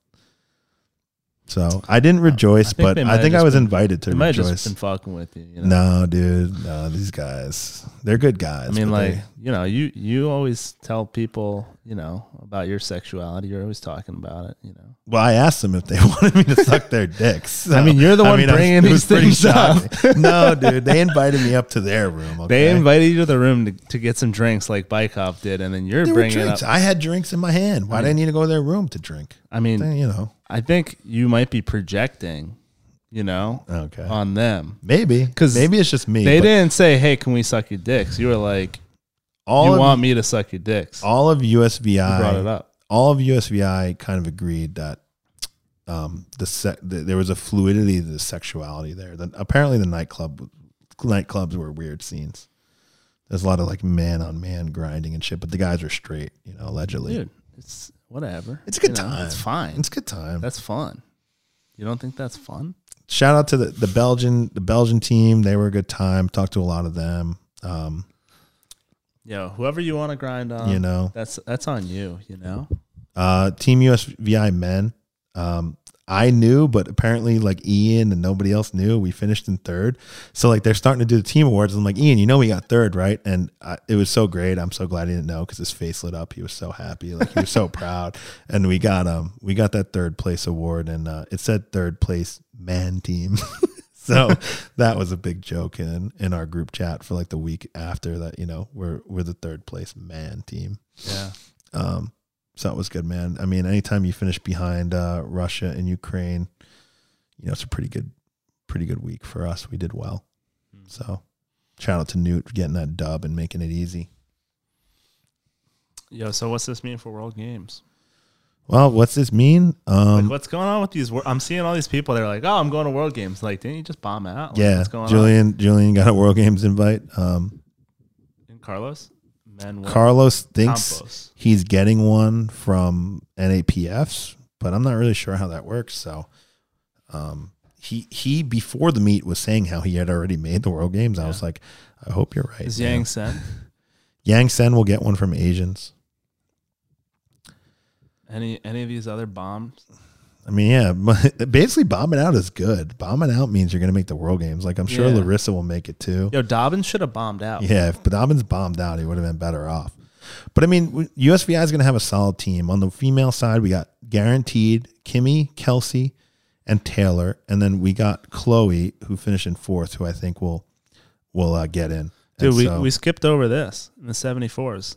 So I didn't rejoice, think but I think I was been- invited to they might have rejoice. just been fucking with you. you know? No, dude. No, these guys. They're good guys. I mean, like you know, you you always tell people, you know, about your sexuality. You're always talking about it. You know. well, I asked them if they wanted me to suck their dicks. I mean, you're the one I bringing it these things up. no, dude. They invited me up to their room. Okay? They invited you to the room to, to get some drinks, like Bykov did, and then you're There bringing drinks. up. I had drinks in my hand. Why I did I need to go to their room to drink? I mean, Then, you know. I think you might be projecting, you know, Okay. on them. Maybe because maybe it's just me. They didn't say, "Hey, can we suck your dicks?" You were like, all "You of, want me to suck your dicks?" all of you brought it USVI up. all of USVI kind of agreed that um the, se- the there was a fluidity to the sexuality there. That apparently the nightclub nightclubs were weird scenes. There's a lot of like man on man grinding and shit, but the guys are straight, you know, allegedly. Dude, it's whatever. It's a good You know, time. It's fine. It's a good time. That's fun. You don't think that's fun? shout out to the, the Belgian the Belgian team. They were a good time. Talked to a lot of them. Um, Yo, whoever you want to grind on, you know, that's that's on you. You know, uh, Team USVI men. Um, I knew, but apparently, like Ian and nobody else knew. We finished in third, so like they're starting to do the team awards. I'm like, Ian, you know we got third, right? And I, it was so great. I'm so glad he didn't know because his face lit up. He was so happy, like he was so proud. And we got um we got that third place award, and uh, it said third place man team. so that was a big joke in in our group chat for like the week after that. You know, we're we're the third place man team. yeah. Um, so it was good, man. I mean, anytime you finish behind uh, Russia and Ukraine, you know, it's a pretty good, pretty good week for us. We did well. So shout out to Newt for getting that dub and making it easy. Yo, so what's this mean for World Games? Well, what's this mean? Like, Um, what's going on with these? wor- I'm seeing all these people. They're like, "Oh, I'm going to World Games." Like, didn't you just bomb out? Like, yeah, what's going Julian, Julian got a World Games invite. Um. And Carlos, Manuel Carlos thinks Campos. he's getting one from NAPFs, but I'm not really sure how that works. So, um, he he before the meet was saying how he had already made the World Games. I was like, I hope you're right. Is. Yang Sen? Yang Sen will get one from Asians. Any any of these other bombs? I mean, yeah, basically bombing out is good. Bombing out means you're going to make the World Games. Like I'm sure Yeah. Larissa will make it too. Yo, Dobbins should have bombed out. Yeah, if Dobbins bombed out, he would have been better off. But I mean, USVI is going to have a solid team. On the female side, we got guaranteed Kimmy, Kelsey, and Taylor, and then we got Chloe, who finished in fourth, who I think will will uh, get in. Dude, And we, so- we skipped over this in the 74s.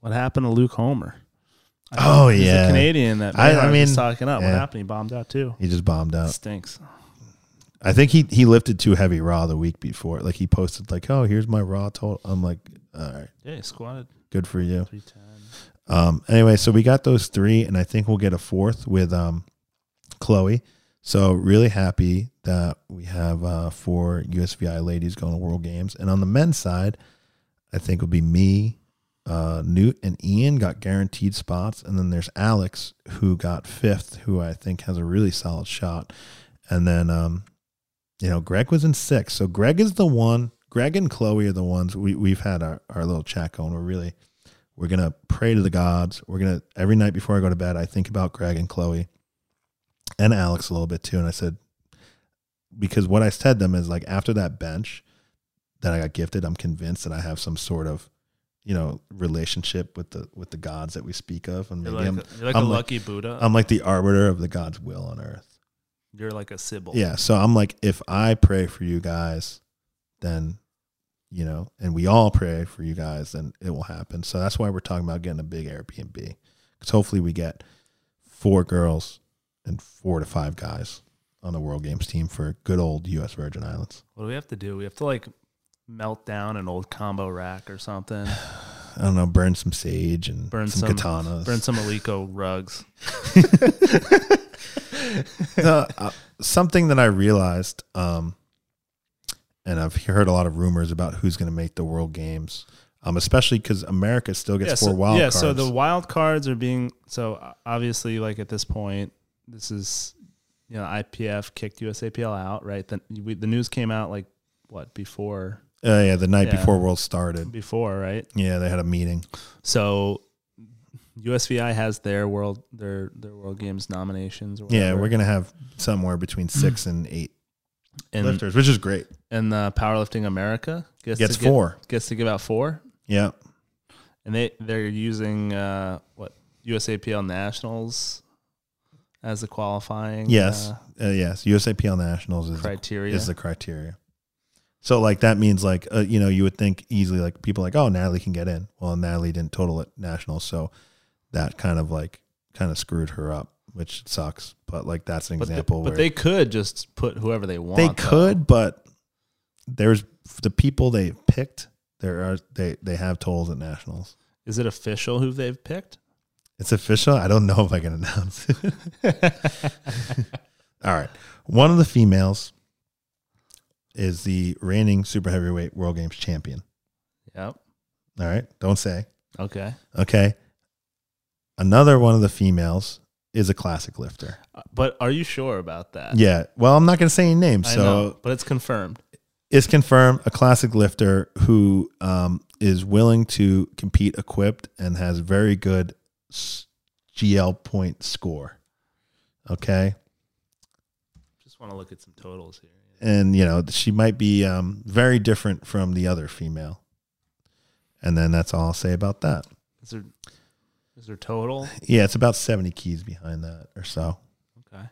What happened to Luke Homer? Oh, He's yeah. a Canadian that I- I, mean, talking up. What happened? He bombed out too. he just bombed out. Stinks. I think he he lifted too heavy raw the week before. Like he posted like, "Oh, here's my raw total." I'm like, "All right, Yeah, he squatted good for you." 310. Um, anyway, so we got those three, and I think we'll get a fourth with um, Chloe. So really happy that we have uh, four USVI ladies going to World Games, and on the men's side, I think it'll be me, uh, Newt, and Ian got guaranteed spots, and then there's Alex who got fifth, who I think has a really solid shot, and then um, you know Greg was in sixth, so Greg is the one. Greg and Chloe are the ones we we've had our, our little chat going. We're really we're gonna pray to the gods. We're gonna every night before I go to bed, I think about Greg and Chloe and Alex a little bit too. And I said, because what I said to them is like after that bench that I got gifted, I'm convinced that I have some sort of, you know, relationship with the with the gods that we speak of, and You're maybe like, I'm you're like I'm a like- lucky Buddha. I'm like the arbiter of the God's will on earth. you're like a Sybil. Yeah. So I'm like, if I pray for you guys, then you know, and we all pray for you guys, then it will happen. So that's why we're talking about getting a big Airbnb because hopefully we get four girls and four to five guys on the World Games team for good old U.S. Virgin Islands. What do we have to do? We have to like melt down an old combo rack or something. I don't know, burn some sage and Burn some, some- katanas. Burn some Eleiko rugs. No, uh, something that I realized, um, and I've heard a lot of rumors about who's going to make the World Games, um, especially because America still gets yeah, four so, wild yeah, cards. so the wild cards are being so obviously like at this point, this is you know IPF kicked USAPL out, right? Then the news came out like what before uh, yeah, the night Yeah. before World started. before, right? Yeah, they had a meeting. So USVI has their world their their World Games nominations. Or Yeah, we're gonna have somewhere between six and eight and lifters, which is great. and the Powerlifting America gets, Gets to four. gets to give out four, Yeah, and they they're using uh, what USAPL Nationals as the qualifying yes, uh, uh, yes. USAPL Nationals is criteria. is the criteria. So like that means like uh, you know you would think easily like people like oh Natalie can get in. Well, Natalie didn't total at nationals, so that kind of like kind of screwed her up, which sucks. But like that's an but, the- example but where they could just put whoever they want. they though. could, but there's the people they picked. There are they they have totals at nationals. Is it official who they've picked? It's official. I don't know if I can announce. All right. One of the females is the reigning super heavyweight world games champion. Yep. All right. Don't say. Okay. Okay. Another one of the females is a classic lifter. Uh, But are you sure about that? Yeah. Well, I'm not going to say any names. I So know, but it's confirmed. it's confirmed a classic lifter who um, is willing to compete equipped and has very good GL point score. Okay. Just want to look at some totals here. And you know she might be um, very different from the other female. And then that's all i'll say about that. Is there is there total? yeah it's about 70 keys behind that or so. Okay.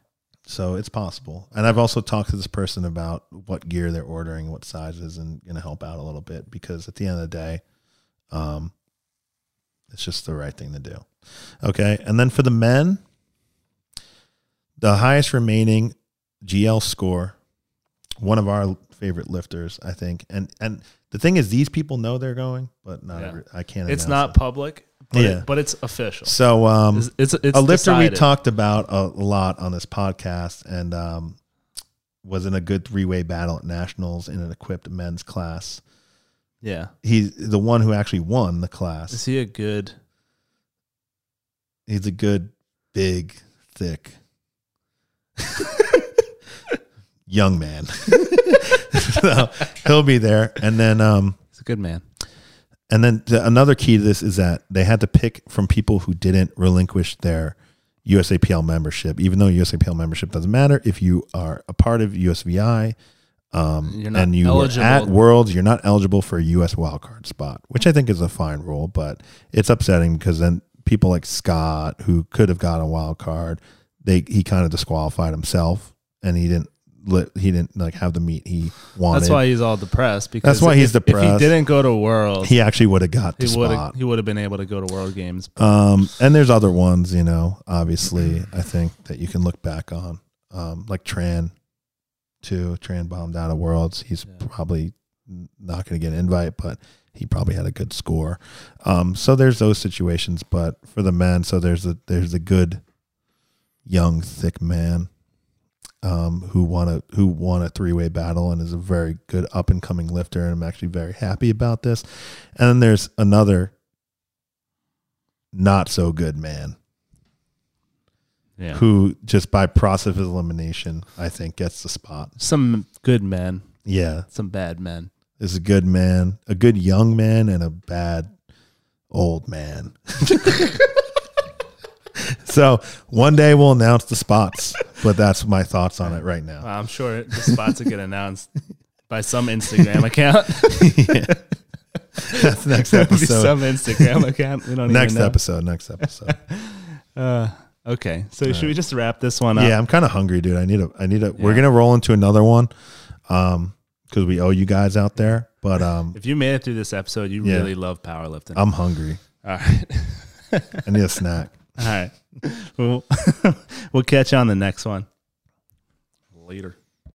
so it's possible. And i've also talked to this person about what gear they're ordering what sizes and going to help out a little bit because at the end of the day um, it's just the right thing to do. Okay. And then for the men the highest remaining gl score one of our favorite lifters, I think. And and the thing is, these people know they're going, but not Yeah. every, I can't. It's not it. public, but, Yeah. it, but it's official. So um, it's, it's, it's a lifter we talked about a lot on this podcast, and um, was in a good three way battle at nationals in an equipped men's class. Yeah. He's the one who actually won the class. Is he a good? He's a good, big, thick, young man. so he'll be there, and then um, He's a good man. And then the, another key to this is that they had to pick from people who didn't relinquish their USAPL membership, even though USAPL membership doesn't matter. If you are a part of USVI um, You're not and you were eligible. at Worlds, you're not eligible for a US wildcard spot, which I think is a fine rule, but it's upsetting because then people like Scott, who could have got a wild card, they he kind of disqualified himself and he didn't li- he didn't like have the meet he wanted. That's why he's all depressed. Because That's why he's if, If depressed. he didn't go to Worlds, he actually would have got the he would have spot. he would have been able to go to World Games. Um, and there's other ones, you know, obviously, I think that you can look back on, um, like Tran, too. Tran bombed out of Worlds. He's Yeah. probably not going to get an invite, but he probably had a good score. Um, so there's those situations, but for the men, so there's a there's a good, young, thick man, um, who won a who won a three way battle and is a very good up and coming lifter, and I'm actually very happy about this. And then there's another not so good man Yeah. who just by process of elimination, I think gets the spot. Some good men, Yeah, some bad men. is a good man, a good young man, and a bad old man. so one day we'll announce the spots, but that's my thoughts on it right now. I'm sure the spots will get announced by some Instagram account. yeah. That's next episode. Some Instagram account. We don't next episode. Next episode. Uh, okay, so All should right. we just wrap this one up? Yeah, I'm kind of hungry, dude. I need a. I need a. Yeah. We're gonna roll into another one, um, because we owe you guys out there. But um, if you made it through this episode, you yeah. really love powerlifting. I'm hungry. All right. I need a snack. All right. we'll, we'll catch you on the next one. Later.